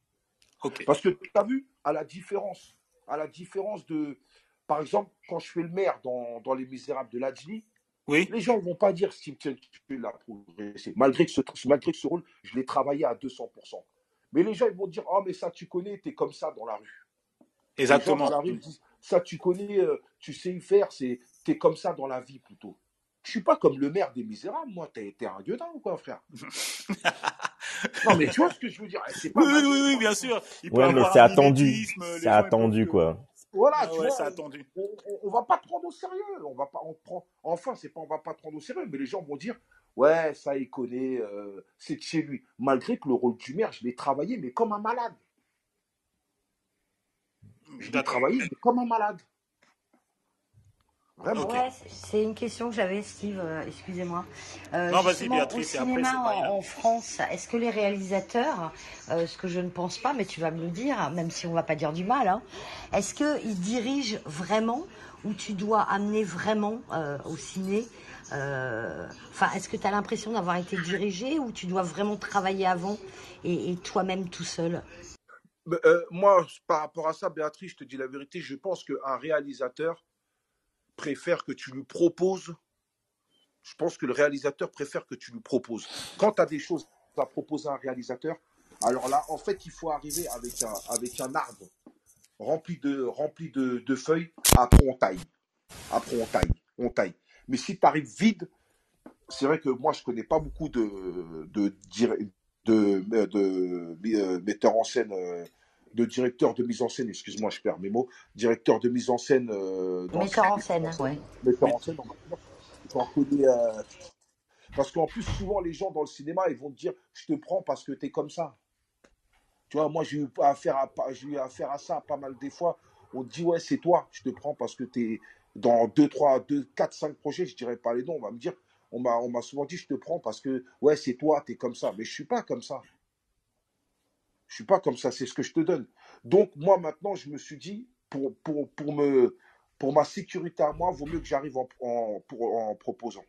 Parce que tu as vu, à la différence, à la différence de, par exemple, quand je fais le maire dans, dans Les Misérables de Ladjli, oui. les gens ne vont pas dire Steve tu l'as progressé. Malgré que, ce, malgré que ce rôle, je l'ai travaillé à 200%. Mais les gens, ils vont dire, oh, mais ça, tu connais, tu es comme ça dans la rue. Exactement ça tu connais, euh, tu sais y faire, c'est es comme ça dans la vie plutôt. Je suis pas comme le maire des misérables, moi, t'es es un gueudin ou quoi, frère? Non, mais tu vois ce que je veux dire oui, oui, oui, bien sûr. ouais, mais c'est attendu. C'est attendu, quoi. Voilà, ah tu vois, attendu. On, on, va pas te prendre au sérieux. On va pas, on prend, enfin, c'est pas, on va pas te prendre au sérieux, mais les gens vont dire, ouais, ça, il connaît, euh, c'est de chez lui. Malgré que le rôle du maire, je l'ai travaillé, mais comme un malade. Je dois travailler comme un malade. Vraiment. c'est une question que j'avais, Steve, euh, excusez-moi. Euh, non, vas-y, Béatrice, au cinéma en, France, est-ce que les réalisateurs, euh, ce que je ne pense pas, mais tu vas me le dire, même si on ne va pas dire du mal, hein, est-ce qu'ils dirigent vraiment ou tu dois amener vraiment au ciné Enfin, est-ce que tu as l'impression d'avoir été dirigé ou tu dois vraiment travailler avant et toi-même tout seul? Euh, moi, par rapport à ça, Béatrice, je te dis la vérité, je pense qu'un réalisateur préfère que tu lui proposes. Je pense que le réalisateur préfère que tu lui proposes. Quand tu as des choses à proposer à un réalisateur, alors là, en fait, il faut arriver avec un, avec un arbre rempli de, rempli de, feuilles. Après, on taille. Taille. Taille. Mais si tu arrives vide, c'est vrai que moi, je connais pas beaucoup de, de, de, de, euh, metteurs en scène, euh, de directeurs de mise en scène, excuse-moi, je perds mes mots, directeurs de mise en scène. Euh, Metteur en scène, oui. Metteur en scène, parce qu'en plus, souvent, les gens dans le cinéma, ils vont te dire Je te prends parce que tu es comme ça. Tu vois, moi, j'ai eu, affaire à, j'ai eu affaire à ça pas mal des fois. On te dit Ouais, c'est toi, je te prends parce que tu es dans 2, 3, 2, 4, 5 projets, je dirais pas les noms, on va me dire on m'a, on m'a souvent dit, je te prends parce que, ouais, c'est toi, tu es comme ça. Mais je suis pas comme ça. Je suis pas comme ça, c'est ce que je te donne. Donc, moi, maintenant, je me suis dit, pour, pour, pour, me, pour ma sécurité à moi, vaut mieux que j'arrive en, en, proposant.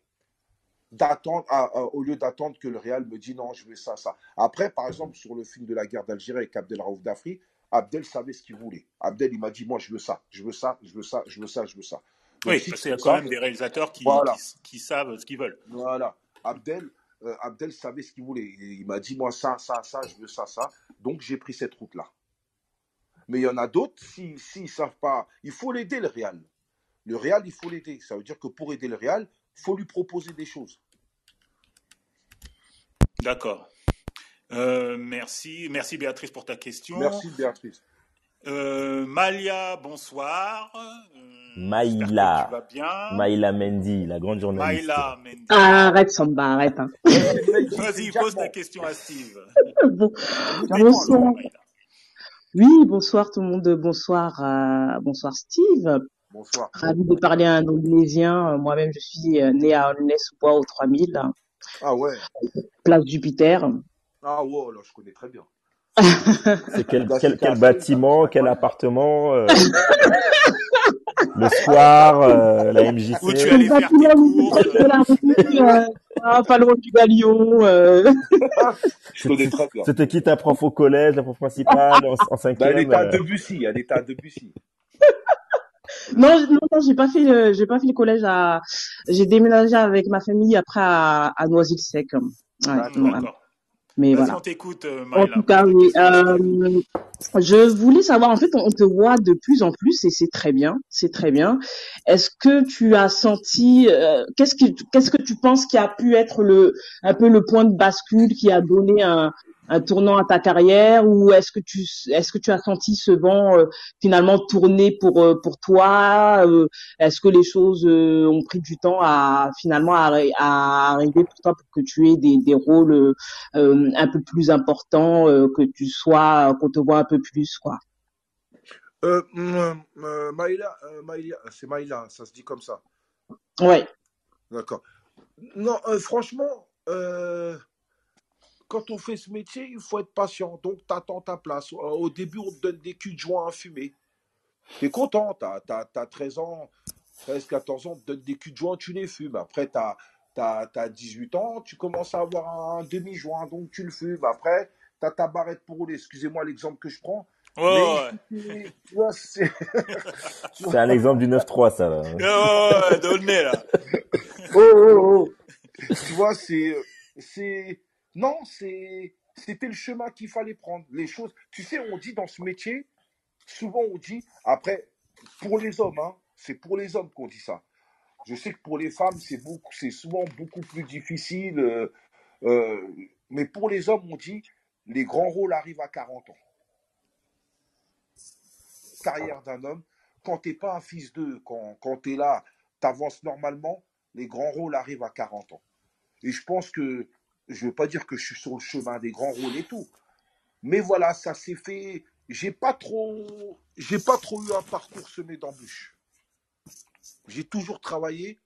D'attendre, au lieu d'attendre que le Real me dise non, je veux ça, ça. Après, par exemple, sur le film de la guerre d'Algérie avec Abdel Raouf d'Afrique, Abdel savait ce qu'il voulait. Abdel, il m'a dit, moi, je veux ça, je veux ça, je veux ça, je veux ça, je veux ça. Oui, parce qu'il y a quand même des réalisateurs qui, qui, savent ce qu'ils veulent. Voilà. Abdel, euh, Abdel savait ce qu'il voulait. Il, m'a dit, moi, ça, ça, ça, je veux ça, ça. Donc, j'ai pris cette route-là. Mais il y en a d'autres, s'ils ne savent pas, il faut l'aider, le Real. Le Real, il faut l'aider. Ça veut dire que pour aider le Real, il faut lui proposer des choses. D'accord. Euh, merci. Merci, Béatrice, pour ta question. Merci, Béatrice. Euh, Malia, bonsoir. Maïla. Maïla Mendy, la grande journaliste. Maïla Mendy. Ah, arrête, Samba, arrête. Hein. Vas-y, pose ta question à Steve. bonsoir. Oui, bonsoir tout le monde. Bonsoir, euh, bonsoir Steve. Bonsoir. Ravi de parler à un Indonésien. Moi-même, je suis euh, né à Aulnay-sous-Bois au 3000. Ah ouais. Place Jupiter. Ah ouais, là, je connais très bien. C'est quel, quel, quel bâtiment, quel appartement euh... le soir, euh, la MJC. Où tu allais faire tes cours ah, pas loin du Galion. Euh... Bien. C'était qui ta prof au collège, la prof principale, en, en cinquième bah, Elle était à euh? Debussy, elle était à Debussy. non, non, non j'ai pas fait le, j'ai pas fait le collège à, j'ai déménagé avec ma famille après à, à Noisy-le-Sec. Ouais, D'accord. Mais voilà. On t'écoute, euh, En tout cas, oui. Euh, je voulais savoir, en fait, on te voit de plus en plus et c'est très bien, c'est très bien. Est-ce que tu as senti, euh, qu'est-ce que qu'est-ce que tu penses qui a pu être le un peu le point de bascule qui a donné un un tournant à ta carrière ou est-ce que tu est-ce que tu as senti ce vent euh, finalement tourner pour euh, pour toi euh, est-ce que les choses ont pris du temps à finalement à, arriver pour toi pour que tu aies des, des rôles un peu plus importants que tu sois qu'on te voit un peu plus quoi? Euh, Maïla, Maïla c'est Maïla ça se dit comme ça. Ouais. D'accord. Non franchement quand on fait ce métier, il faut être patient. Donc, tu attends ta place. Euh, au début, on te donne des culs de joint à fumer. Tu es content. Tu as, 13 ans, 13, 14 ans, on te donne des culs de joint, tu les fumes. Après, tu as, 18 ans, tu commences à avoir un demi-joint, donc tu le fumes. Après, tu as ta barrette pour rouler. Excusez-moi l'exemple que je prends. c'est un exemple du 9-3, ça. Là. Ouais, ouais, là. oh, oh, oh. Tu vois, c'est non, c'était le chemin qu'il fallait prendre. Les choses, tu sais, on dit dans ce métier, souvent on dit, après, pour les hommes, hein, c'est pour les hommes qu'on dit ça. Je sais que pour les femmes, c'est souvent beaucoup plus difficile. Euh, euh, mais pour les hommes, on dit, les grands rôles arrivent à 40 ans. Carrière d'un homme, quand tu n'es pas un fils d'eux, quand, quand tu es là, tu avances normalement, les grands rôles arrivent à 40 ans. Et je pense que je ne veux pas dire que je suis sur le chemin des grands rôles et tout. Mais voilà, ça s'est fait. J'ai pas trop, j'ai pas trop eu un parcours semé d'embûches. J'ai toujours travaillé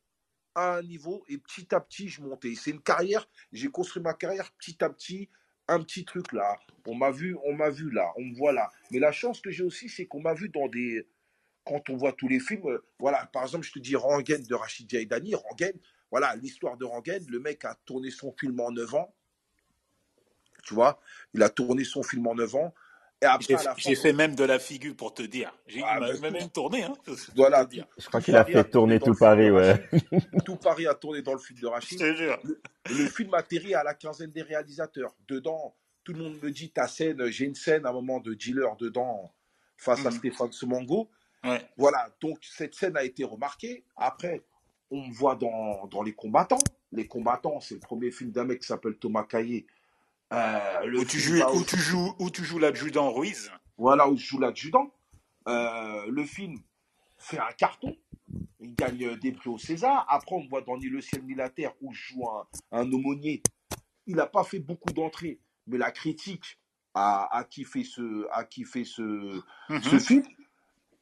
à un niveau et petit à petit je montais. C'est une carrière. J'ai construit ma carrière petit à petit, un petit truc là. On m'a vu, on m'a vu là, on me voit là. Mais la chance que j'ai aussi, c'est qu'on m'a vu dans des. Quand on voit tous les films, euh, voilà. Par exemple, je te dis Rangen de Rachid Dani. Rangen, voilà, l'histoire de Rangen, le mec a tourné son film en 9 ans. Tu vois, il a tourné son film en 9 ans. Et après, j'ai fait même de la figure pour te dire. J'ai ah, même tourné. Hein, voilà. Je crois qu'il a fait tourner tout Paris, ouais. tout Paris a tourné dans le film de Rachid. Le, le, film atterrit à la quinzaine des réalisateurs. Dedans, tout le monde me dit ta scène. J'ai une scène à un moment de dealer dedans face à mhm. Stéphane Semango. Ouais. Voilà. Donc cette scène a été remarquée. Après, on me voit dans, dans les combattants. Les combattants, c'est le premier film d'un mec qui s'appelle Thomas Caillé euh, où, tu joues, où, tu joues, où tu joues l'adjudant Ruiz. Voilà, où je joue l'adjudant. Euh, le film fait un carton. Il gagne des prix au César. Après, on voit dans Ni le ciel ni la terre où je joue un, un aumônier. Il n'a pas fait beaucoup d'entrées, mais la critique a, a kiffé ce, a kiffé ce, mhm. ce film.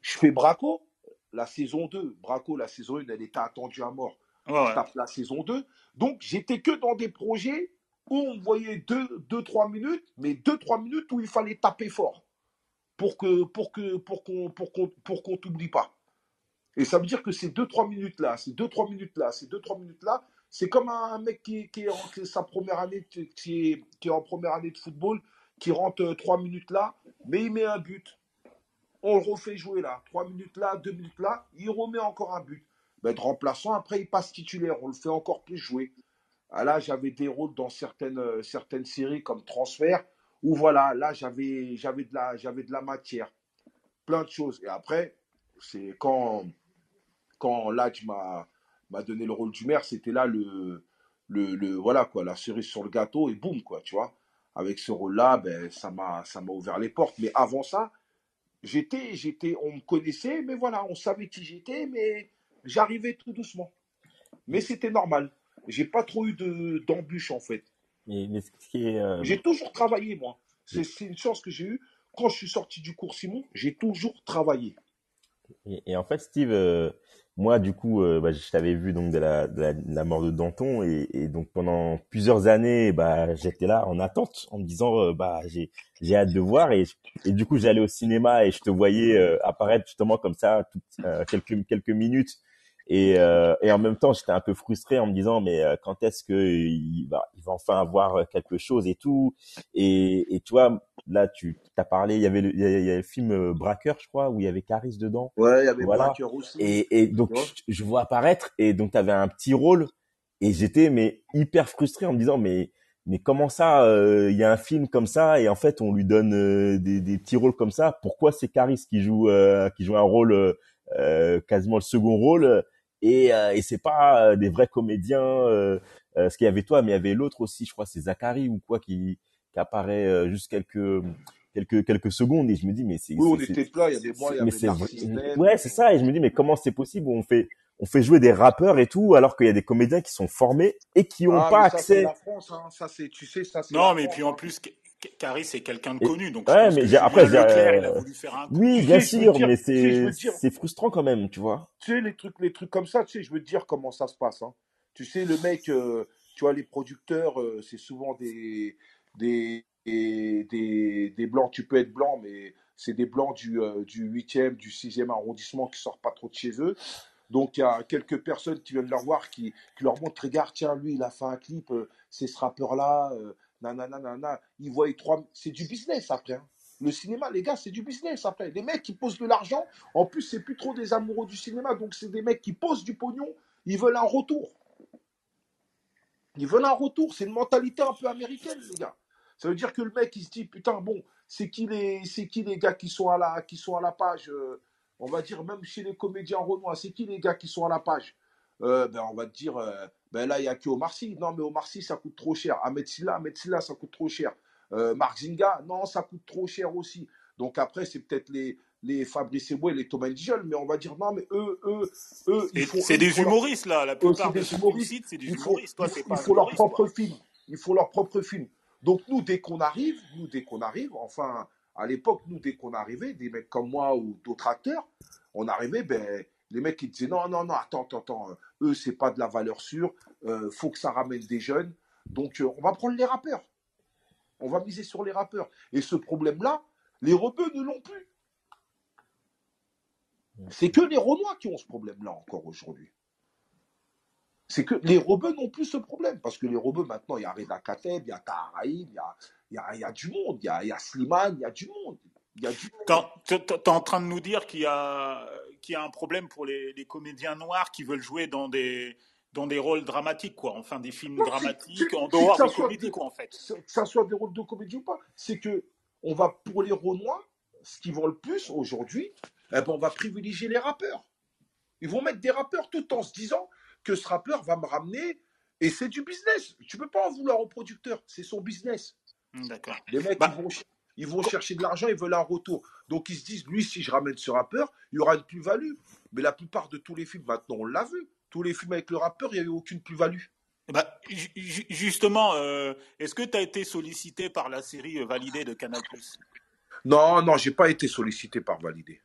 Je fais Braco, la saison 2. Braco, la saison 1, elle était attendue à mort. je tape la saison 2. Donc, j'étais que dans des projets où on voyait 2-3 minutes, mais 2-3 minutes où il fallait taper fort pour que pour que pour qu'on pour qu'on pour qu'on t'oublie pas. Et ça veut dire que ces 2-3 minutes là, ces 2-3 minutes là, ces 2-3 minutes là, c'est comme un mec qui, qui est en sa première année qui est, qui est en première année de football, qui rentre 3 minutes là, mais il met un but. On le refait jouer là, 3 minutes là, 2 minutes là, il remet encore un but. Ben, de remplaçant, après il passe titulaire, on le fait encore plus jouer. Ah, là, j'avais des rôles dans certaines, euh, certaines séries comme Transfert, où voilà, là, j'avais, j'avais, de la, j'avais de la matière. Plein de choses. Et après, c'est quand, quand Ladj m'a, m'a donné le rôle du maire, c'était là le, le, le, voilà, quoi, la cerise sur le gâteau, et boum, quoi, tu vois. Avec ce rôle-là, ben, ça m'a, ça m'a ouvert les portes. Mais avant ça, j'étais, j'étais, on me connaissait, mais voilà, on savait qui j'étais, mais j'arrivais tout doucement. Mais c'était normal j'ai pas trop eu de d'embûches en fait. Euh, j'ai toujours travaillé moi. C'est une chance que j'ai eue. Quand je suis sorti du cours Simon, j'ai toujours travaillé. Et, en fait, Steve, euh, moi du coup, euh, bah, je t'avais vu donc de la, de la, mort de Danton et, donc pendant plusieurs années, bah j'étais là en attente en me disant bah j'ai j'ai hâte de voir et, et du coup j'allais au cinéma et je te voyais apparaître justement comme ça quelques quelques minutes et, euh, et en même temps, j'étais un peu frustré en me disant, mais euh, quand est-ce que il va, il va enfin avoir quelque chose et tout. Et, et tu vois, là, tu as parlé, il y avait le, il y avait le film euh, Braqueur, je crois, où il y avait Caris dedans. Ouais, il y avait voilà. aussi. Et, et donc, je, je, vois apparaître, et donc tu avais un petit rôle, et j'étais mais hyper frustré en me disant, mais mais comment ça, il y a un film comme ça et en fait on lui donne des, des, petits rôles comme ça Pourquoi c'est Caris qui joue qui joue un rôle quasiment le second rôle? Et, euh, et c'est pas euh, des vrais comédiens. Euh, ce qu'il y avait toi, mais il y avait l'autre aussi, je crois, c'est Zachary ou quoi qui, qui apparaît juste quelques quelques quelques secondes et je me dis mais c'est oui on était plein il y a des mois il y avait ouais c'est ça et je me dis mais comment c'est possible? On fait on fait jouer des rappeurs et tout alors qu'il y a des comédiens qui sont formés et qui n'ont ah, pas accès la France, hein. ça c'est tu sais ça non mais puis en plus Caris c'est quelqu'un de connu, donc ouais, mais après, Leclerc, il a voulu faire un oui, bien sûr, mais c'est c'est frustrant quand même, tu vois. Tu sais les trucs, les trucs comme ça, tu sais, je veux te dire comment ça se passe. Hein. Tu sais, le mec, euh, tu vois, les producteurs, euh, c'est souvent des des, des des blancs. Tu peux être blanc, mais c'est des blancs du euh, du 8e, du 6e arrondissement qui sortent pas trop de chez eux. Donc il y a quelques personnes qui viennent leur voir, qui, qui leur montrent, regarde, tiens, lui, il a fait un clip, c'est ce rappeur-là nanana, ils voient trois. C'est du business après. Hein. Le cinéma, les gars, c'est du business après. Les mecs qui posent de l'argent, en plus, c'est plus trop des amoureux du cinéma, donc c'est des mecs qui posent du pognon, ils veulent un retour. Ils veulent un retour. C'est une mentalité un peu américaine, les gars. Ça veut dire que le mec, il se dit, putain, bon, c'est qui les, c'est qui les gars qui sont à la, qui sont à la page, euh, on va dire, même chez les comédiens renois, c'est qui les gars qui sont à la page? Euh, ben, On va te dire, euh, ben là, il n'y a que Omar Sy. Non, mais Omar Sy, ça coûte trop cher. Ahmed Silla, Ahmed Silla, ça coûte trop cher. Euh, Mark Zinga, non, ça coûte trop cher aussi. Donc après, c'est peut-être les, les Fabrice Eboué, les Thomas Dijon, mais on va dire non, mais eux, eux, eux, ils font. C'est des humoristes, là, la plupart des humoristes, c'est des humoristes. Toi, leur propre film. Il faut leur propre film. Donc nous, dès qu'on arrive, nous, dès qu'on arrive, enfin, à l'époque, nous, dès qu'on arrivait, des mecs comme moi ou d'autres acteurs, on arrivait, ben, les mecs qui disaient non, non, non, attends, attends, attends, eux, c'est pas de la valeur sûre, euh, faut que ça ramène des jeunes. Donc, euh, on va prendre les rappeurs. On va miser sur les rappeurs. Et ce problème-là, les rebeux ne l'ont plus. C'est que les Renois qui ont ce problème-là encore aujourd'hui. C'est que les rebeux n'ont plus ce problème. Parce que les rebeux, maintenant, il y a Reda Kateb, il y a Taharaïm, il y a, y, a, y a, du monde, il y a, y a Slimane, il y a du monde. Quand tu es en train de nous dire qu'il y a, qu'il y a un problème pour les, les, comédiens noirs qui veulent jouer dans des, dans des rôles dramatiques, quoi. Enfin, des films dramatiques en dehors des comédies, quoi, en fait. Que ça soit des rôles de comédie ou pas. C'est que on va, pour les rôles noirs, ce qui vont le plus aujourd'hui, eh ben, on va privilégier les rappeurs. Ils vont mettre des rappeurs tout en se disant que ce rappeur va me ramener. Et c'est du business. Tu peux pas en vouloir au producteur. C'est son business. D'accord. Les mecs, bah ils vont, ils vont chercher de l'argent, ils veulent un retour. Donc ils se disent, lui, si je ramène ce rappeur, il y aura une plus-value. Mais la plupart de tous les films, maintenant, on l'a vu. Tous les films avec le rappeur, il n'y a eu aucune plus-value. Bah, justement, euh, est-ce que tu as été sollicité par la série validée de Canal Non, non, j'ai pas été sollicité par validé.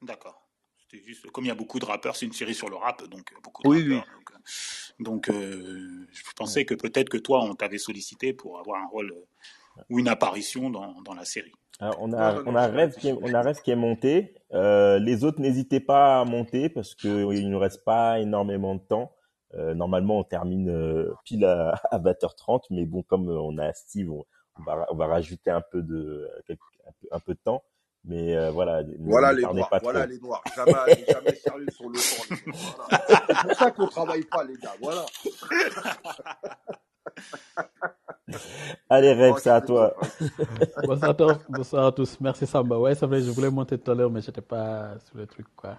D'accord juste, comme il y a beaucoup de rappeurs, c'est une série sur le rap, donc euh, beaucoup de oui, rappeurs. Donc, euh, euh, je pensais que peut-être que toi, on t'avait sollicité pour avoir un rôle ou une apparition dans, dans la série. on a, on a Rêve qui est, on a Rêve qui est monté. les autres, n'hésitez pas à monter parce qu'il ne nous reste pas énormément de temps. normalement, on termine pile à, 20h30, mais bon, comme on a Steve, on, va, on va rajouter un peu de, un peu de temps. Mais euh, voilà. Voilà les noirs. Voilà les noirs. Jamais, jamais sérieux sur le temps. C'est pour ça qu'on travaille pas, les gars. Voilà. Allez, Rêve, c'est à toi. bonsoir, bonsoir à tous. Merci Samba. Ouais, c'est vrai, je voulais monter tout à l'heure, mais j'étais pas sur le truc, quoi.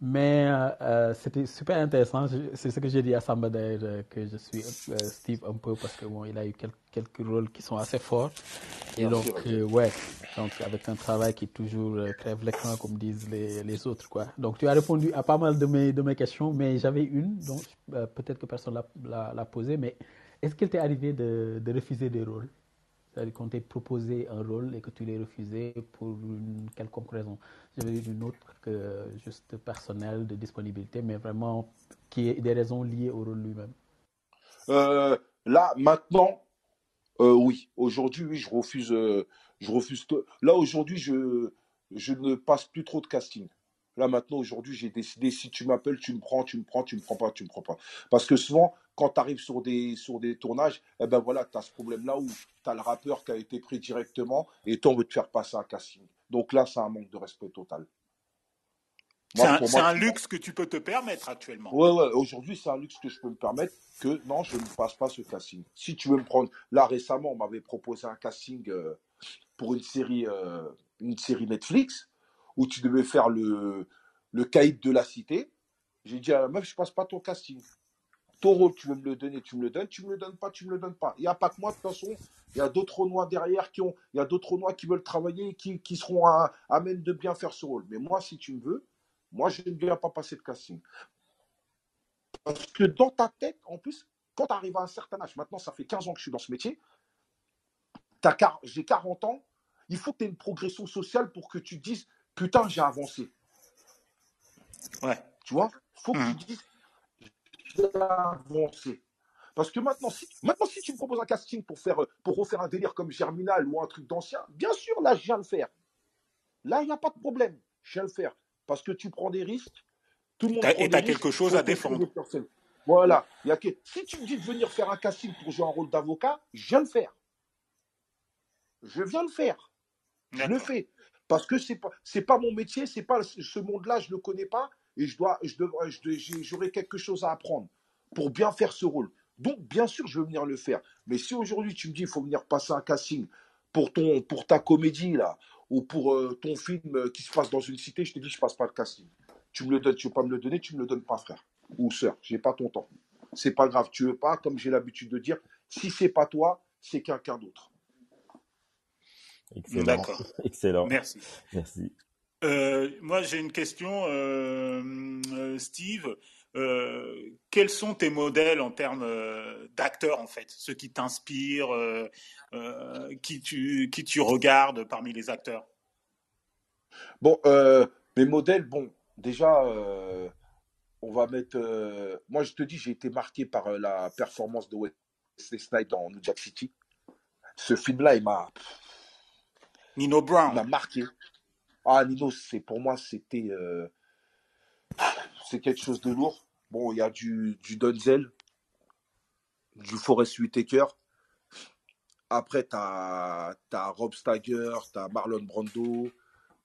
Mais euh, euh, c'était super intéressant. C'est ce que j'ai dit à Samba d'ailleurs, euh, que je suis Steve un peu parce que bon, il a eu quelques, quelques rôles qui sont assez forts. Et donc, ouais, donc avec un travail qui toujours crève l'écran, comme disent les, les, autres, quoi. Donc, tu as répondu à pas mal de mes, de mes questions, mais j'avais une, donc peut-être que personne l'a posée, mais est-ce qu'il t'est arrivé de, refuser des rôles? C'est-à-dire proposé un rôle et que tu l'as refusé pour une quelconque raison. J'avais une autre que juste personnelle de disponibilité, mais vraiment qui est des raisons liées au rôle lui-même. Euh, là, maintenant, euh, oui. Aujourd'hui, oui, je refuse. Euh, je refuse. Là, aujourd'hui, je, je ne passe plus trop de casting. Là, maintenant, aujourd'hui, j'ai décidé, si tu m'appelles, tu me prends, tu me prends, tu me prends pas, tu me prends pas. Parce que souvent, quand tu arrives sur des, sur des tournages, eh ben voilà, tu as ce problème-là où tu as le rappeur qui a été pris directement et toi, on veut te faire passer un casting. Donc là, c'est un manque de respect total. C'est un, luxe que tu peux te permettre actuellement. Ouais, ouais, aujourd'hui, c'est un luxe que je peux me permettre que non, je ne passe pas ce casting. Si tu veux me prendre, là récemment, on m'avait proposé un casting euh, pour une série, euh, une série Netflix où tu devais faire le, le caïd de la cité. J'ai dit à la meuf, je passe pas ton casting. Ton rôle, tu veux me le donner, tu me le donnes, tu me le donnes pas, tu me le donnes pas. Il n'y a pas que moi, de toute façon, il y a d'autres noirs derrière qui ont, il y a d'autres noirs qui veulent travailler, qui, qui seront à, à, même de bien faire ce rôle. Mais moi, si tu me veux, moi, je ne viens pas passer de casting. Parce que dans ta tête, en plus, quand tu arrives à un certain âge, maintenant, ça fait 15 ans que je suis dans ce métier, j'ai 40 ans, il faut que tu aies une progression sociale pour que tu dises, putain, j'ai avancé. Ouais. Tu vois? Il faut que tu mmh. dises, j'ai avancé. Parce que maintenant si, maintenant, si tu me proposes un casting pour, faire, pour refaire un délire comme Germinal ou un truc d'ancien, bien sûr, là, je viens le faire. Là, il n'y a pas de problème. Je viens le faire. Parce que tu prends des risques. Tout le monde et tu as quelque chose à défendre. Voilà. Y a que... Si tu me dis de venir faire un casting pour jouer un rôle d'avocat, je viens le faire. Je viens le faire. Je le fais parce que c'est pas c'est pas mon métier, c'est pas ce monde-là, je le connais pas et je dois je devrais j'aurai quelque chose à apprendre pour bien faire ce rôle. Donc bien sûr, je veux venir le faire. Mais si aujourd'hui tu me dis il faut venir passer un casting pour ton pour ta comédie là ou pour euh, ton film euh, qui se passe dans une cité, je te dis je passe pas le casting. Tu me le donnes, tu veux pas me le donner, tu me le donnes pas frère ou sœur, j'ai pas ton temps. C'est pas grave, tu veux pas comme j'ai l'habitude de dire, si c'est pas toi, c'est quelqu'un d'autre. Excellent. D'accord. Excellent. Merci. Merci. Euh, moi, j'ai une question, euh, euh, Steve. quels sont tes modèles en termes d'acteurs, en fait? Ceux qui t'inspirent, qui, tu, qui tu regardes parmi les acteurs? Bon, mes modèles, bon, déjà, on va mettre. moi, je te dis, j'ai été marqué par la performance de Wesley Snipes dans New Jack City. Ce film-là, il m'a Nino Brown. m'a marqué. Ah, Nino, c'est pour moi, c'était. Euh, c'est quelque chose de lourd. Bon, il y a du, du Donzel, du Forest Whitaker. Après, tu as, Rob Steiger, tu as Marlon Brando,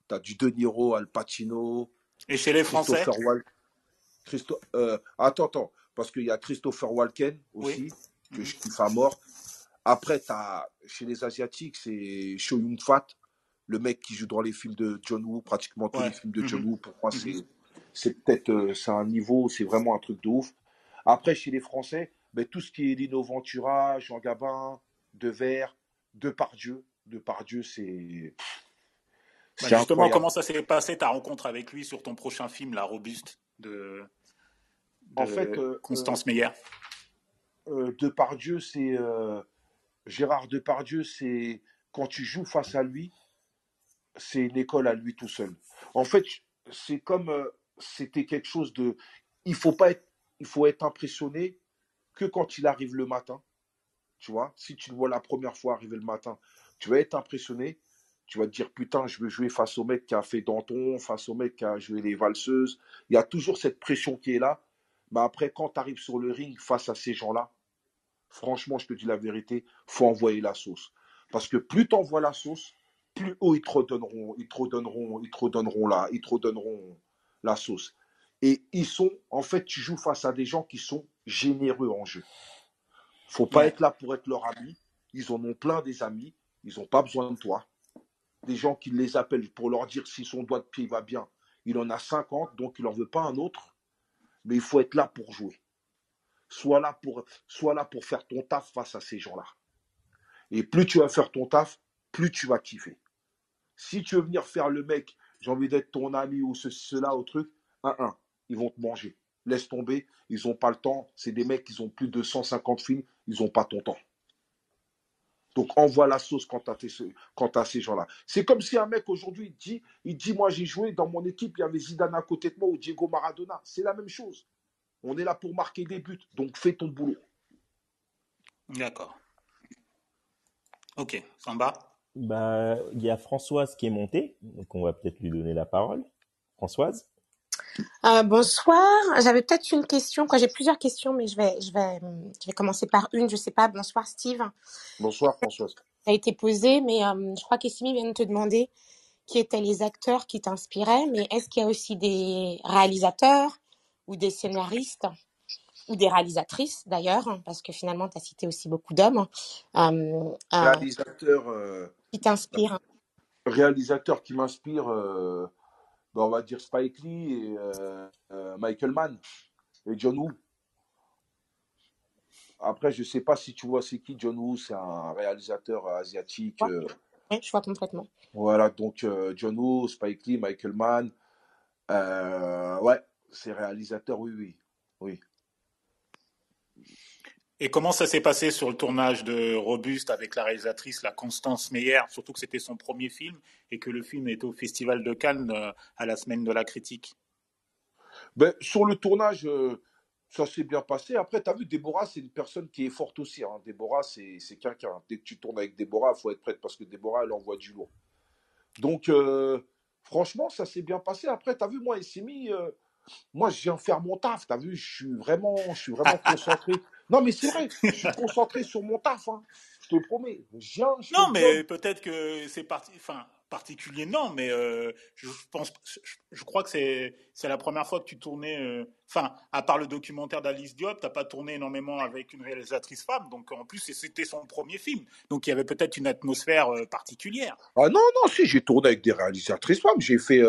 tu as du De Niro, Al Pacino. Et chez les Français Christo... Euh, attends, attends, parce qu'il y a Christopher Walken aussi, que je kiffe à mort. Après, as, chez les Asiatiques, c'est Cho Yun Fat, le mec qui joue dans les films de John Woo, pratiquement tous les films de John mhm. Woo. Pour moi, mhm. c'est peut-être euh, c'est un niveau, c'est vraiment un truc de ouf. Après, chez les Français, ben, tout ce qui est Lino Ventura, Jean Gabin, Devers, Depardieu. Depardieu, c'est. Bah, justement, comment ça s'est passé ta rencontre avec lui sur ton prochain film, La Robuste de, en fait, euh, Constance euh, Meyer? euh, Depardieu, c'est. Gérard Depardieu, c'est. Quand tu joues face à lui, c'est une école à lui tout seul. En fait, c'est comme. C'était quelque chose de. Il faut pas être. Il faut être impressionné que quand il arrive le matin. Tu vois, si tu le vois la première fois arriver le matin, tu vas être impressionné. Tu vas te dire, putain, je veux jouer face au mec qui a fait Danton, face au mec qui a joué les valseuses. Il y a toujours cette pression qui est là. Mais après, quand tu arrives sur le ring face à ces gens-là, franchement, je te dis la vérité, faut envoyer la sauce. Parce que plus tu envoies la sauce, plus haut ils te redonneront, ils te redonneront, ils te redonneront là, ils te redonneront la sauce. Et ils sont, en fait, tu joues face à des gens qui sont généreux en jeu. Faut pas être là pour être leur ami. Ils en ont plein des amis. Ils n'ont pas besoin de toi. Des gens qui les appellent pour leur dire si son doigt de pied va bien. Il en a 50, donc il n'en veut pas un autre. Mais il faut être là pour jouer. Sois là pour, sois là pour faire ton taf face à ces gens-là. Et plus tu vas faire ton taf, plus tu vas kiffer. Si tu veux venir faire le mec, j'ai envie d'être ton ami ou cela, au truc, un, un, ils vont te manger laisse tomber, ils n'ont pas le temps. C'est des mecs qui ont plus de 150 films, ils n'ont pas ton temps. Donc envoie la sauce quand tu as, ces gens-là. C'est comme si un mec aujourd'hui dit, il dit moi j'ai joué dans mon équipe, il y avait Zidane à côté de moi ou Diego Maradona. C'est la même chose. On est là pour marquer des buts, donc fais ton boulot. D'accord. Ok, Samba. Bah, il y a Françoise qui est montée, donc on va peut-être lui donner la parole. Françoise? Euh, bonsoir. J'avais peut-être une question. J'ai plusieurs questions, mais je vais, je vais, je vais commencer par une. Je sais pas. Bonsoir, Steve. Bonsoir, Françoise. Ça a été posé, mais euh, je crois qu'Essimi vient de te demander qui étaient les acteurs qui t'inspiraient. Mais est-ce qu'il y a aussi des réalisateurs ou des scénaristes ou des réalisatrices d'ailleurs, parce que finalement, tu as cité aussi beaucoup d'hommes. Euh, réalisateurs. Qui t'inspirent. Réalisateurs qui m'inspirent. Ben, on va dire Spike Lee et euh, euh, Michael Mann et John Woo. Après, je ne sais pas si tu vois c'est qui John Woo, c'est un réalisateur asiatique. Euh. Oui, je vois complètement. Voilà, donc John Woo, Spike Lee, Michael Mann. ouais, c'est réalisateur, oui, oui. Oui. Et comment ça s'est passé sur le tournage de Robuste avec la réalisatrice, la Constance Meyer, surtout que c'était son premier film et que le film était au Festival de Cannes euh, à la semaine de la critique? Ben, Sur le tournage, euh, ça s'est bien passé. Après, tu as vu, Déborah, c'est une personne qui est forte aussi. Hein. Déborah, c'est quelqu'un. Dès que tu tournes avec Déborah, il faut être prête parce que Déborah, elle envoie du lourd. Donc, euh, franchement, ça s'est bien passé. Après, tu as vu, moi, il s'est mis moi, je viens faire mon taf, t'as vu, je suis vraiment, je suis vraiment concentré. Non, mais c'est vrai, je suis concentré sur mon taf, hein. je te promets. non, mais peut-être que c'est parti, enfin, particulier, non, mais euh, je pense, je, crois que c'est la première fois que tu tournais. Euh, enfin, à part le documentaire d'Alice Diop, t'as pas tourné énormément avec une réalisatrice femme, donc en plus c'était son premier film, donc il y avait peut-être une atmosphère euh, particulière. Ah non non, si j'ai tourné avec des réalisatrices femmes, j'ai fait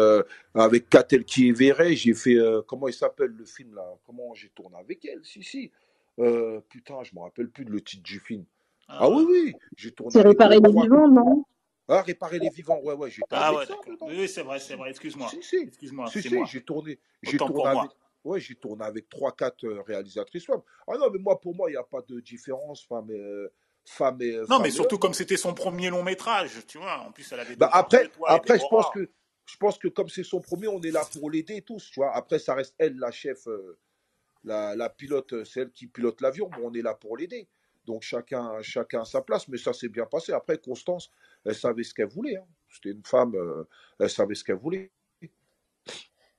avec Catel qui est j'ai fait comment il s'appelle le film là, comment j'ai tourné avec elle, si si. Putain, je me rappelle plus de le titre du film. Ah, ah oui, oui, j'ai tourné. C'est réparer les vivants, non? Ah, réparer les vivants, ouais, ouais, j'ai Ah ouais, Oui, c'est vrai, c'est vrai, excuse-moi. Si, si, excuse-moi. Si, si, j'ai tourné, j'ai tourné avec, ouais, j'ai tourné avec 3-4 euh, réalisatrices femmes. Ah non, mais moi, pour moi, il n'y a pas de différence, femme et, euh, femme et Non, mais surtout comme c'était son premier long métrage, tu vois, en plus, elle avait bah, Après, après je pense que, je pense que comme c'est son premier, on est là pour l'aider tous, tu vois. Après, ça reste elle, la chef, euh, la, la pilote, c'est elle qui pilote l'avion, bon, on est là pour l'aider. Donc chacun, chacun à sa place, mais ça s'est bien passé. Après, Constance, elle savait ce qu'elle voulait. Hein. C'était une femme, euh, elle savait ce qu'elle voulait.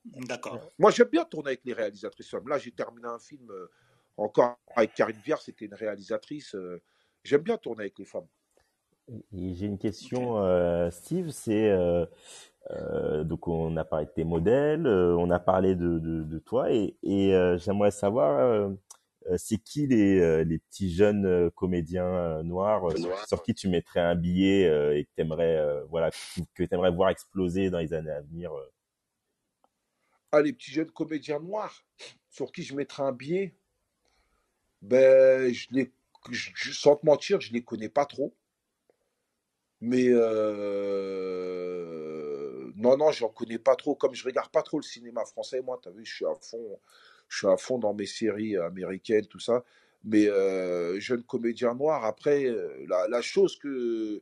D'accord. Moi, j'aime bien tourner avec les réalisatrices Là, j'ai terminé un film euh, encore avec Karine Viard, c'était une réalisatrice. Euh, j'aime bien tourner avec les femmes. J'ai une question, euh, Steve. C'est euh, euh, donc on a parlé de tes modèles, on a parlé de, toi, et, et j'aimerais savoir c'est qui les, petits jeunes comédiens noirs sur, qui tu mettrais un billet et que t'aimerais voilà que t'aimerais voir exploser dans les années à venir. Ah les petits jeunes comédiens noirs sur qui je mettrais un billet? Ben je les sans te mentir, je les connais pas trop. Mais euh, non, non, j'en connais pas trop. Comme je regarde pas trop le cinéma français, moi, tu as vu, je suis à fond, je suis dans mes séries américaines, tout ça. Mais euh, jeune comédien noir, après, euh, la, chose que,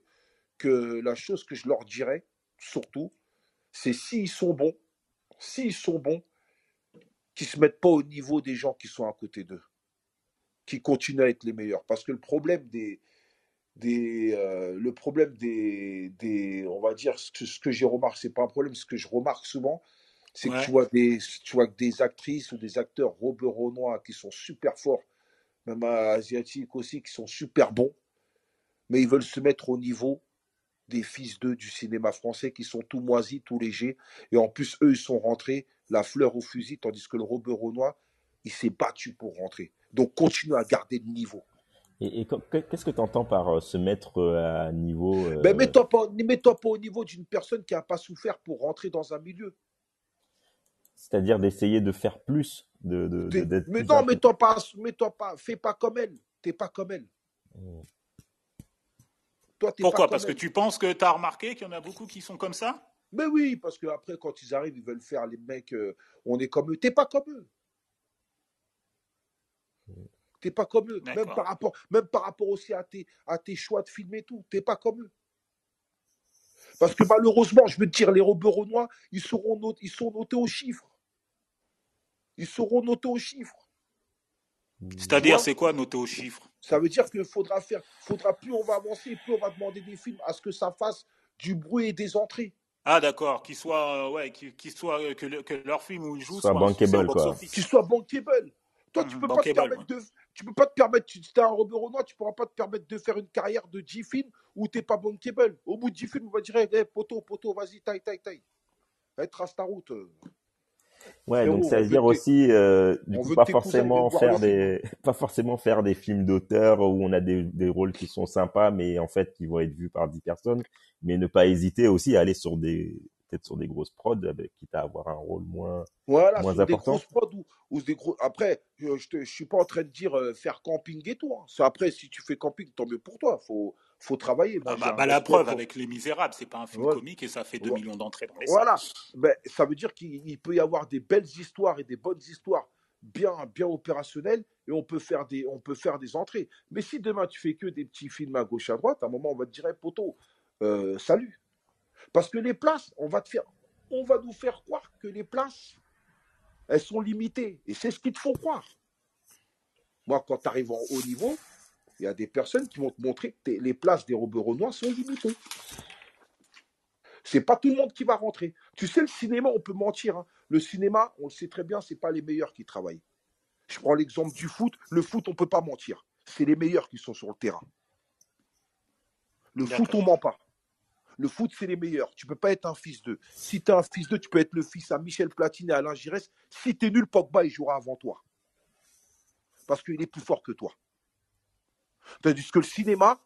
la chose que je leur dirais, surtout, c'est s'ils sont bons, s'ils sont bons, qu'ils se mettent pas au niveau des gens qui sont à côté d'eux, qui continuent à être les meilleurs. Parce que le problème des, des, euh, le problème des, des, on va dire, ce que, ce que j'ai remarqué, c'est pas un problème, ce que je remarque souvent, c'est que tu vois, des, tu vois des actrices ou des acteurs renois qui sont super forts, même asiatiques aussi, qui sont super bons, mais ils veulent se mettre au niveau des fils d'eux du cinéma français qui sont tout moisis, tout légers, et en plus, eux, ils sont rentrés la fleur au fusil, tandis que le renois il s'est battu pour rentrer. Donc, continue à garder le niveau. Et, qu'est-ce que tu entends par euh, se mettre euh, à niveau euh... Ben, mets-toi pas, pas au niveau d'une personne qui n'a pas souffert pour rentrer dans un milieu. C'est-à-dire d'essayer de faire plus. De, de, mais non, mets-toi pas, pas, fais pas comme elle. T'es pas comme elle. Mmh. Toi, Pourquoi? Parce que tu penses que tu as remarqué qu'il y en a beaucoup qui sont comme ça? Mais oui, parce qu'après, quand ils arrivent, ils veulent faire les mecs, euh, on est comme eux. T'es pas comme eux. T'es pas comme eux. Même par, rapport, même par rapport aussi à tes, à tes choix de film et tout. T'es pas comme eux. Parce que malheureusement, je veux te dire, les Renois, ils, seront notés, ils sont notés aux chiffres. Ils seront notés aux chiffres. C'est-à-dire, c'est quoi noter aux chiffres? Ça veut dire qu'il faudra faire, faudra plus on va avancer, plus on va demander des films à ce que ça fasse du bruit et des entrées. Ah d'accord, qu'ils soient, euh, ouais, qu'ils soient, euh, que, que, leur film où ils jouent soit, bankable, quoi. Qu'ils soient bankable. Toi, tu peux pas te permettre de, tu peux pas te permettre, tu es un Robert Renoir, tu pourras pas te permettre de faire une carrière de 10 films où t'es pas bankable. Au bout de 10 films, on va dire, hey, poteau, poteau, vas-y, taille, taille, taille. trace ta route. Ouais, donc ça veut dire aussi, euh, du coup, pas forcément faire des, pas forcément faire des films d'auteur où on a des, des rôles qui sont sympas, mais en fait qui vont être vus par 10 personnes, mais ne pas hésiter aussi à aller sur des, peut-être sur des grosses prods, avec, quitte à avoir un rôle moins, voilà, moins sur important. Des grosses prods ou, des gros... Après, je, ne suis pas en train de dire euh, faire camping et tout. Hein. Après, si tu fais camping, tant mieux pour toi. Faut, faut travailler. ah bah, bah la preuve avec Les Misérables, c'est pas un film comique et ça fait 2 millions d'entrées dans les Voilà. Ben, ça veut dire qu'il peut y avoir des belles histoires et des bonnes histoires bien, bien opérationnelles et on peut faire des, on peut faire des entrées. Mais si demain tu fais que des petits films à gauche à droite, à un moment on va te dire, poteau, euh, salut. Parce que les places, on va te faire, on va nous faire croire que les places, elles sont limitées. Et c'est ce qu'ils te font croire. Moi, quand tu arrives en haut niveau, il y a des personnes qui vont te montrer que les places des Renois sont limitées. C'est pas tout le monde qui va rentrer. Tu sais, le cinéma, on peut mentir. Hein. Le cinéma, on le sait très bien, c'est pas les meilleurs qui travaillent. Je prends l'exemple du foot. Le foot, on peut pas mentir. C'est les meilleurs qui sont sur le terrain. Le foot, on ment pas. Le foot, c'est les meilleurs. Tu peux pas être un fils d'eux. Si tu es un fils d'eux, tu peux être le fils à Michel Platine et Alain Giresse. Si tu es nul, Pogba, il jouera avant toi. Parce qu'il est plus fort que toi. Tandis que le cinéma,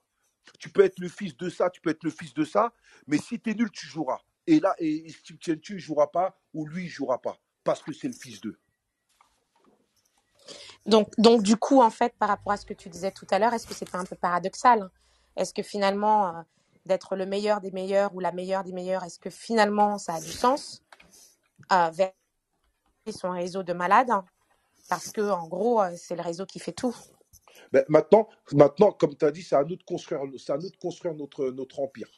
tu peux être le fils de ça, tu peux être le fils de ça, mais si tu es nul, tu joueras. Et là, et, si tu ne joueras pas, ou lui, il jouera pas. Parce que c'est le fils d'eux. Donc, du coup, en fait, par rapport à ce que tu disais tout à l'heure, est-ce que c'est pas un peu paradoxal Est-ce que finalement, euh, d'être le meilleur des meilleurs ou la meilleure des meilleurs, est-ce que finalement ça a du sens euh, vers son réseau de malades? Parce que en gros, euh, c'est le réseau qui fait tout. Ben, maintenant, maintenant, comme tu as dit, c'est à nous de construire, c'est à nous de construire notre, notre empire.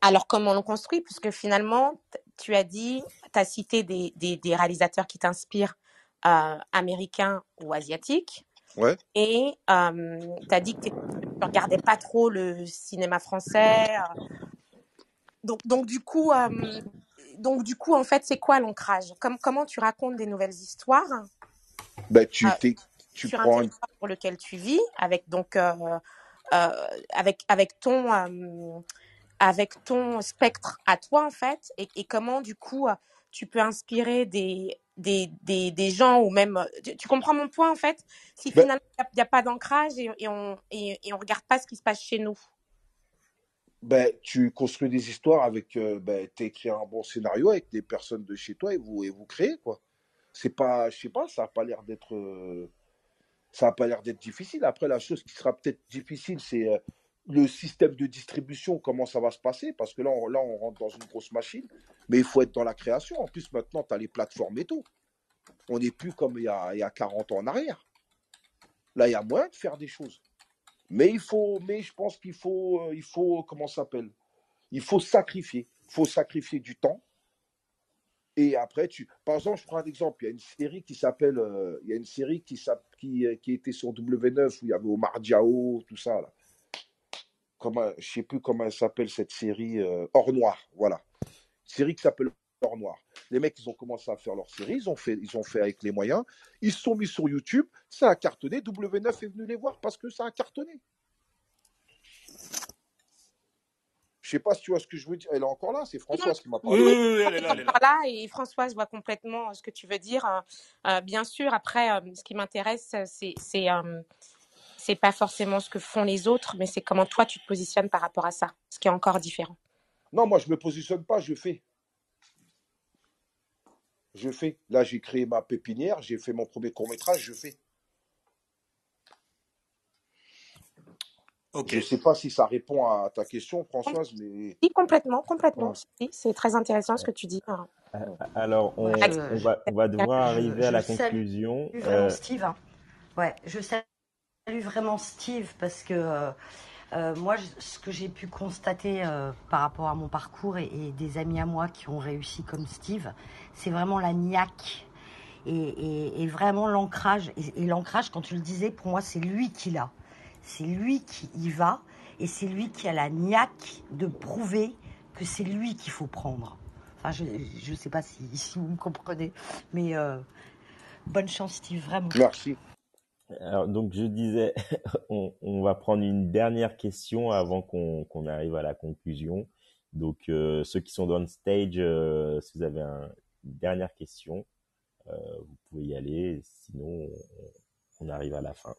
Alors, comment on le construit? Puisque finalement, tu as dit, tu as cité des, des, des réalisateurs qui t'inspirent, euh, américains ou asiatiques. Ouais. Et euh, tu as dit que tu ne regardais pas trop le cinéma français. euh. Donc, donc, du coup, euh, donc, du coup, en fait, c'est quoi l'ancrage? Comme, Comment tu racontes des nouvelles histoires? Ben, tu, Euh, tu sur prends territoire pour lequel tu vis, avec donc euh, avec avec ton avec ton spectre à toi en fait et, et comment du coup tu peux inspirer des des, des, des gens ou même tu, comprends mon point en fait? Si ben finalement il n'y a, pas d'ancrage et, et, on et, et on regarde pas ce qui se passe chez nous ben, tu construis des histoires avec, euh, ben, tu écris un bon scénario avec des personnes de chez toi et vous, et vous créez, quoi. C'est pas, je sais pas, ça a pas l'air d'être, euh, ça a pas l'air d'être difficile. Après, la chose qui sera peut-être difficile, c'est euh, le système de distribution, comment ça va se passer, parce que là, on, là, on rentre dans une grosse machine, mais il faut être dans la création. En plus, maintenant, tu as les plateformes et tout. On n'est plus comme il y, a, il y a 40 ans en arrière. Là, il y a moyen de faire des choses. Mais il faut, mais je pense qu'il faut, euh, il faut, comment s'appelle? Il faut sacrifier. Il faut sacrifier du temps. Et après, tu, par exemple, je prends un exemple. Il y a une série qui s'appelle, euh, il y a une série qui, qui, euh, qui était sur W9 où il y avait Omar Diao, tout ça là. Comment, je sais plus comment elle s'appelle cette série. Hors Noir, voilà. Une série qui s'appelle Hors Noir. Les mecs, ils ont commencé à faire leur série, ils ont fait, ils ont fait avec les moyens. Ils se sont mis sur YouTube, ça a cartonné. W9 est venu les voir parce que ça a cartonné. Je sais pas si tu vois ce que je veux dire. Elle est encore là, c'est Françoise qui m'a parlé. Oui, oui, elle est là, elle est là. Et Françoise voit complètement ce que tu veux dire. Euh, euh, bien sûr, après, euh, ce qui m'intéresse, c'est c'est pas forcément ce que font les autres, mais c'est comment toi tu te positionnes par rapport à ça, ce qui est encore différent. Non, moi je me positionne pas, je fais je fais. Là, j'ai créé ma pépinière, j'ai fait mon premier court métrage, je fais. Je ne sais pas si ça répond à ta question, Françoise, mais. Oui, complètement, complètement. c'est très intéressant ce que tu dis. Euh, alors, on, va, on va, devoir arriver à la conclusion. Vraiment euh, Steve. Hein. Ouais, je salue vraiment Steve parce que euh, euh, moi, ce que j'ai pu constater euh, par rapport à mon parcours et, des amis à moi qui ont réussi comme Steve, c'est vraiment la niaque et, vraiment l'ancrage. Et, l'ancrage, quand tu le disais, pour moi, c'est lui qui l'a. C'est lui qui y va et c'est lui qui a la niaque de prouver que c'est lui qu'il faut prendre. Enfin, je ne sais pas si, vous me comprenez, mais bonne chance, Steve, vraiment. Merci. Alors, donc je disais, on, on, va prendre une dernière question avant qu'on arrive à la conclusion. Donc euh, ceux qui sont dans le stage, euh, si vous avez un, une dernière question, euh, vous pouvez y aller. Sinon, on, on, arrive à la fin.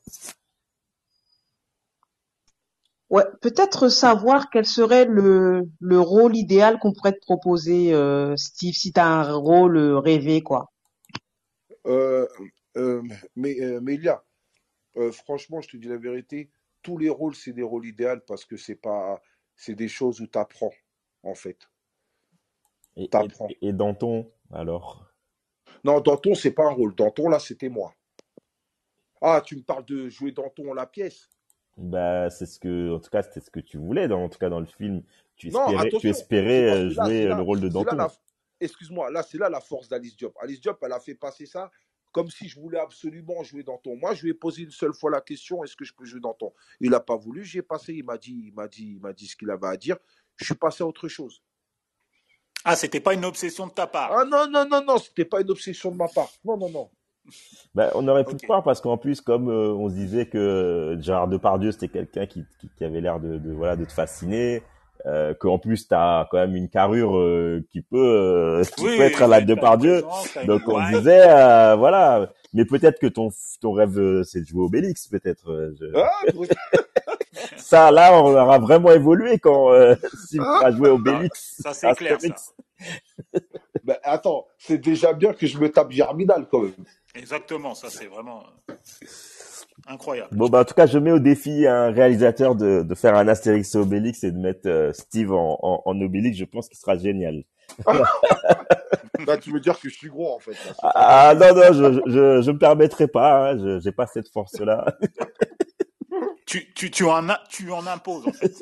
Ouais, peut-être savoir quel serait le, le rôle idéal qu'on pourrait te proposer, euh, Steve, si tu as un rôle rêvé, quoi. Euh, mais, mais il y a, euh, franchement, je te dis la vérité, tous les rôles, c'est des rôles idéaux parce que c'est pas, c'est des choses où tu apprends, en fait. Et, T'apprends. Et, et Danton, alors? Non, Danton, c'est pas un rôle. Danton, là, c'était moi. Ah, tu me parles de jouer Danton la pièce? Bah, c'est ce que, en tout cas, c'était ce que tu voulais, dans, en tout cas, dans le film. Tu espérais, tu espérais euh, jouer le rôle de Danton. Excuse-moi, là, c'est là la force d'Alice Diop. Alice Diop, elle a fait passer ça comme si je voulais absolument jouer Danton. Moi, je lui ai posé une seule fois la question est-ce que je peux jouer Danton Il n'a pas voulu. J'ai passé. Il m'a dit, il m'a dit, il m'a dit ce qu'il avait à dire. Je suis passé à autre chose. Ah, c'était pas une obsession de ta part. Ah non non non non, c'était pas une obsession de ma part. Non non non. Ben, on aurait pu croire parce qu'en plus, comme euh, on se disait que Gérard Depardieu c'était quelqu'un qui, qui, avait l'air de, de, voilà de te fasciner, euh, qu'en plus tu as quand même une carrure euh, qui peut euh, qui peut être à la Depardieu. Donc on disait euh, voilà, mais peut-être que ton ton rêve c'est de jouer Obélix peut-être. Ah, ça là on aura vraiment évolué quand si tu as joué Obélix. Ça, c'est clair ça. ben, attends, c'est déjà bien que je me tape Germinal quand même. Exactement, ça c'est vraiment Incroyable. Bon, bah, en tout cas, je mets au défi un réalisateur de, de faire un Astérix et Obélix et de mettre euh, Steve en, en, en, Obélix. Je pense qu'il sera génial. bah, tu veux dire que je suis gros, en fait. ah, non, non, je, je, je me permettrai pas. Hein, je, j'ai pas cette force-là. tu, tu, tu en, tu en imposes, en fait.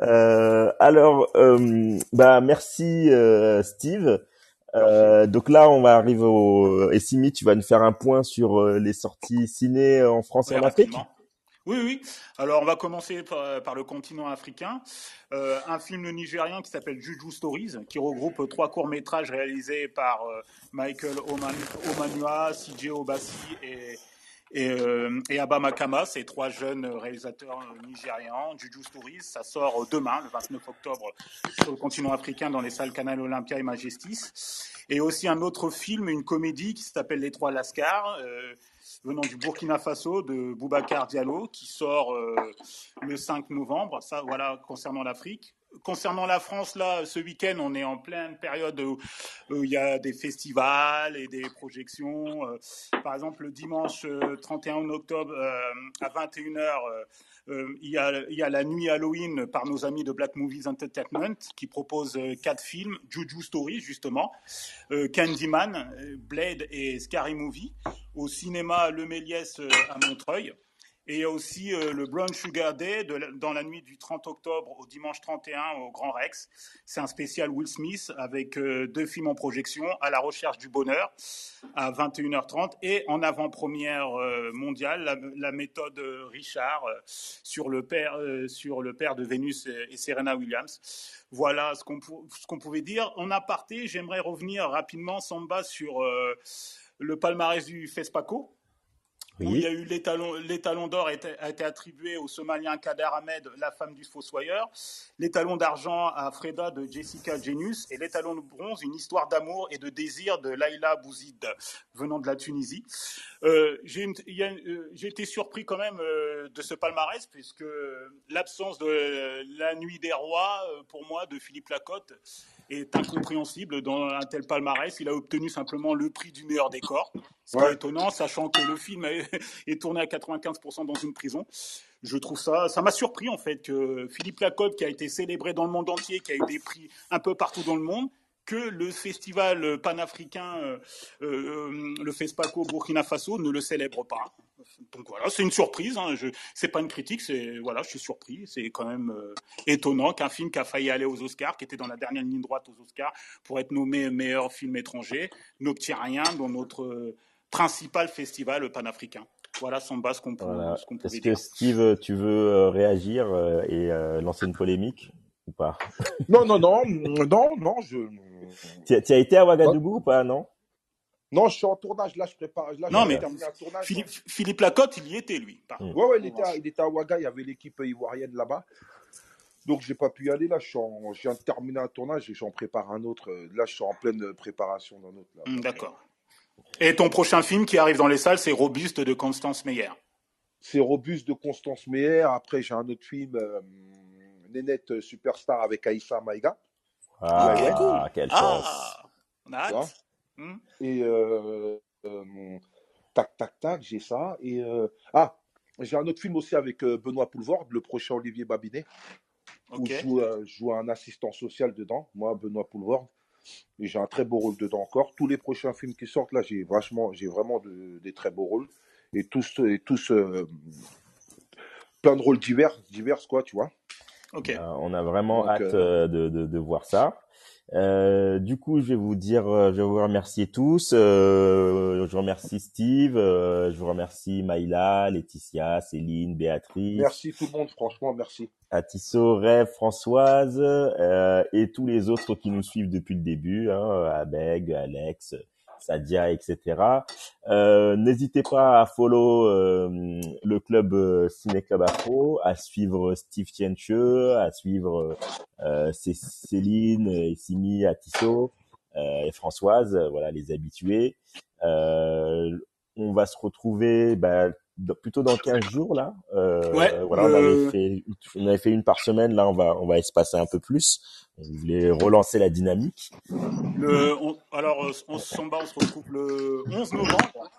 Euh, alors, euh, bah, merci, euh, Steve. Euh, donc là, on va arriver au. Et Simi, tu vas nous faire un point sur euh, les sorties ciné en France et en Afrique. Oui, oui. Alors, on va commencer par, le continent africain. Euh, un film nigérien qui s'appelle Juju Stories, qui regroupe trois courts-métrages réalisés par euh, Michael Oman Omanua, CJ Obasi et, et, euh, et ces trois jeunes réalisateurs nigérians. Juju Stories, ça sort demain, le 29 octobre, sur le continent africain dans les salles Canal Olympia et Majestis. Et aussi un autre film, une comédie qui s'appelle Les Trois Lascars, euh, venant du Burkina Faso de Boubacar Diallo, qui sort euh, le 5 novembre. Ça, voilà, concernant l'Afrique concernant la France, là, ce week-end, on est en pleine période où, il y a des festivals et des projections. Euh, par exemple, le dimanche 31 euh, octobre euh, à 21h, il, y a, la nuit Halloween par nos amis de Black Movies Entertainment qui propose quatre films, Juju Story justement, Candyman, Blade et Scary Movie, au cinéma Le Méliès à Montreuil. Et il y a aussi euh, le Brown Sugar Day dans la nuit du 30 octobre au dimanche 31 au Grand Rex. C'est un spécial Will Smith avec euh, deux films en projection, À la recherche du bonheur à 21h30 et en avant-première euh, mondiale, la, méthode Richard sur, le père, sur le père de Vénus et, Serena Williams. Voilà ce qu'on, qu'on pouvait dire. En aparté, j'aimerais revenir rapidement, Samba, sur le palmarès du FESPACO où il y a eu l'étalon d'or a été attribué au Somalien Kader Ahmed, la femme du fossoyeur, l'étalon d'argent à Freda de Jessica Genius et l'étalon de bronze, une histoire d'amour et de désir de Laila Bouzid, venant de la Tunisie. Euh, euh, j'ai été surpris quand même euh, de ce palmarès, puisque l'absence de La Nuit des Rois, pour moi, de Philippe Lacotte, est incompréhensible dans un tel palmarès. Il a obtenu simplement le prix du meilleur décor. Ce qui est étonnant, sachant que le film est tourné à 95% dans une prison. Je trouve ça, ça m'a surpris en fait que Philippe Lacotte, qui a été célébré dans le monde entier, qui a eu des prix un peu partout dans le monde, que le festival panafricain, euh, euh, le FESPACO Burkina Faso, ne le célèbre pas. Donc voilà, c'est une surprise. Hein. Je, c'est pas une critique, c'est voilà, je suis surpris. C'est quand même euh, étonnant qu'un film qui a failli aller aux Oscars, qui était dans la dernière ligne droite aux Oscars pour être nommé meilleur film étranger, n'obtient rien dans notre principal festival panafricain. Voilà, sans base qu'on peut, voilà. ce qu'on Est-ce que Steve, tu veux réagir et lancer une polémique ou pas? Non, non, non, non, non, je. Tu as été à Ouagadougou ou pas, non? Non, je suis en tournage, là, je prépare. Là, non, mais tournage, Philippe, Philippe, Lacotte, il y était, lui. Oui, Ouais, ouais, il était, à, il était à Ouaga, il y avait l'équipe ivoirienne là-bas. Donc, j'ai pas pu y aller. Là, je, suis en, je viens de terminer un tournage et j'en prépare un autre. Là, je suis en pleine préparation d'un autre. Hum, d'accord. Et ton prochain film qui arrive dans les salles, c'est Robuste de Constance Meyer. C'est Robuste de Constance Meyer. Après, j'ai un autre film. Euh, Nénette euh, Superstar avec Aïssa Maïga. Ah, ah quelle chance. Ah, hmm. Et euh, euh, tac, tac, tac, j'ai ça. Et ah, j'ai un autre film aussi avec Benoît Poulvord, le prochain Olivier Babinet, où je joue, un assistant social dedans, moi, Benoît Poulvord. Et j'ai un très beau rôle dedans encore. Tous les prochains films qui sortent, là, j'ai vachement, j'ai vraiment des très beaux rôles. Et tous, et tous plein de rôles divers, divers, quoi, tu vois. Euh, on a vraiment hâte euh, de, de, de, voir ça. Euh, du coup, je vais vous dire, je vais vous remercier tous. Euh, je remercie Steve, je vous remercie Maïla, Laetitia, Céline, Béatrice. Merci tout le monde, franchement, merci. Atisso, Rêve, Françoise et tous les autres qui nous suivent depuis le début, hein, Abeg, Alex, Sadia, etc. Euh, N'hésitez pas à follow euh, le club euh, Ciné Club Afro, à suivre Steve Tienche, à suivre euh, Céline, et Simi, Atisso et Françoise, voilà les habitués. on va se retrouver bah, plutôt dans 15 jours là. Euh, ouais, voilà, on avait fait, on avait fait une par semaine. Là, on va, on va espacer un peu plus. On voulait relancer la dynamique. Le, on, alors, on, se retrouve le 11 novembre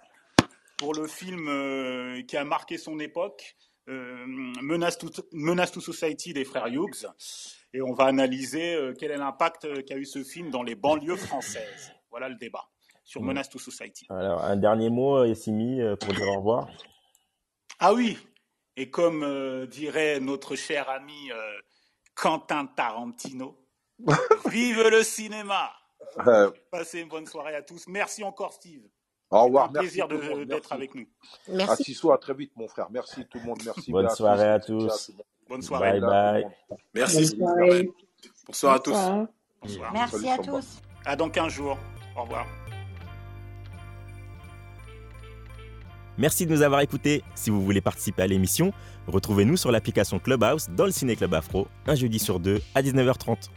pour le film euh, qui a marqué son époque, euh, Menace, to, Menace to Society des frères Hughes. Et on va analyser euh, quel est l'impact qu'a eu ce film dans les banlieues françaises. Voilà le débat sur. Menace to Society. Alors, un dernier mot, Yassimi, pour dire au revoir. Ah oui, et comme euh, dirait notre cher ami euh, Quentin Tarantino, vive le cinéma Passez une bonne soirée à tous. Merci encore Steve. Au revoir. Un plaisir d'être avec nous. Merci. À très vite mon frère. Merci tout le monde. Merci. Bonne soirée à tous. Bonne soirée. Bye bye. Merci. Bonsoir à tous. Bonsoir. Merci à tous. À dans 15 jours. Au revoir. Merci de nous avoir écoutés. Si vous voulez participer à l'émission, retrouvez-nous sur l'application Clubhouse dans le Ciné Club Afro, un jeudi sur deux à 19h30.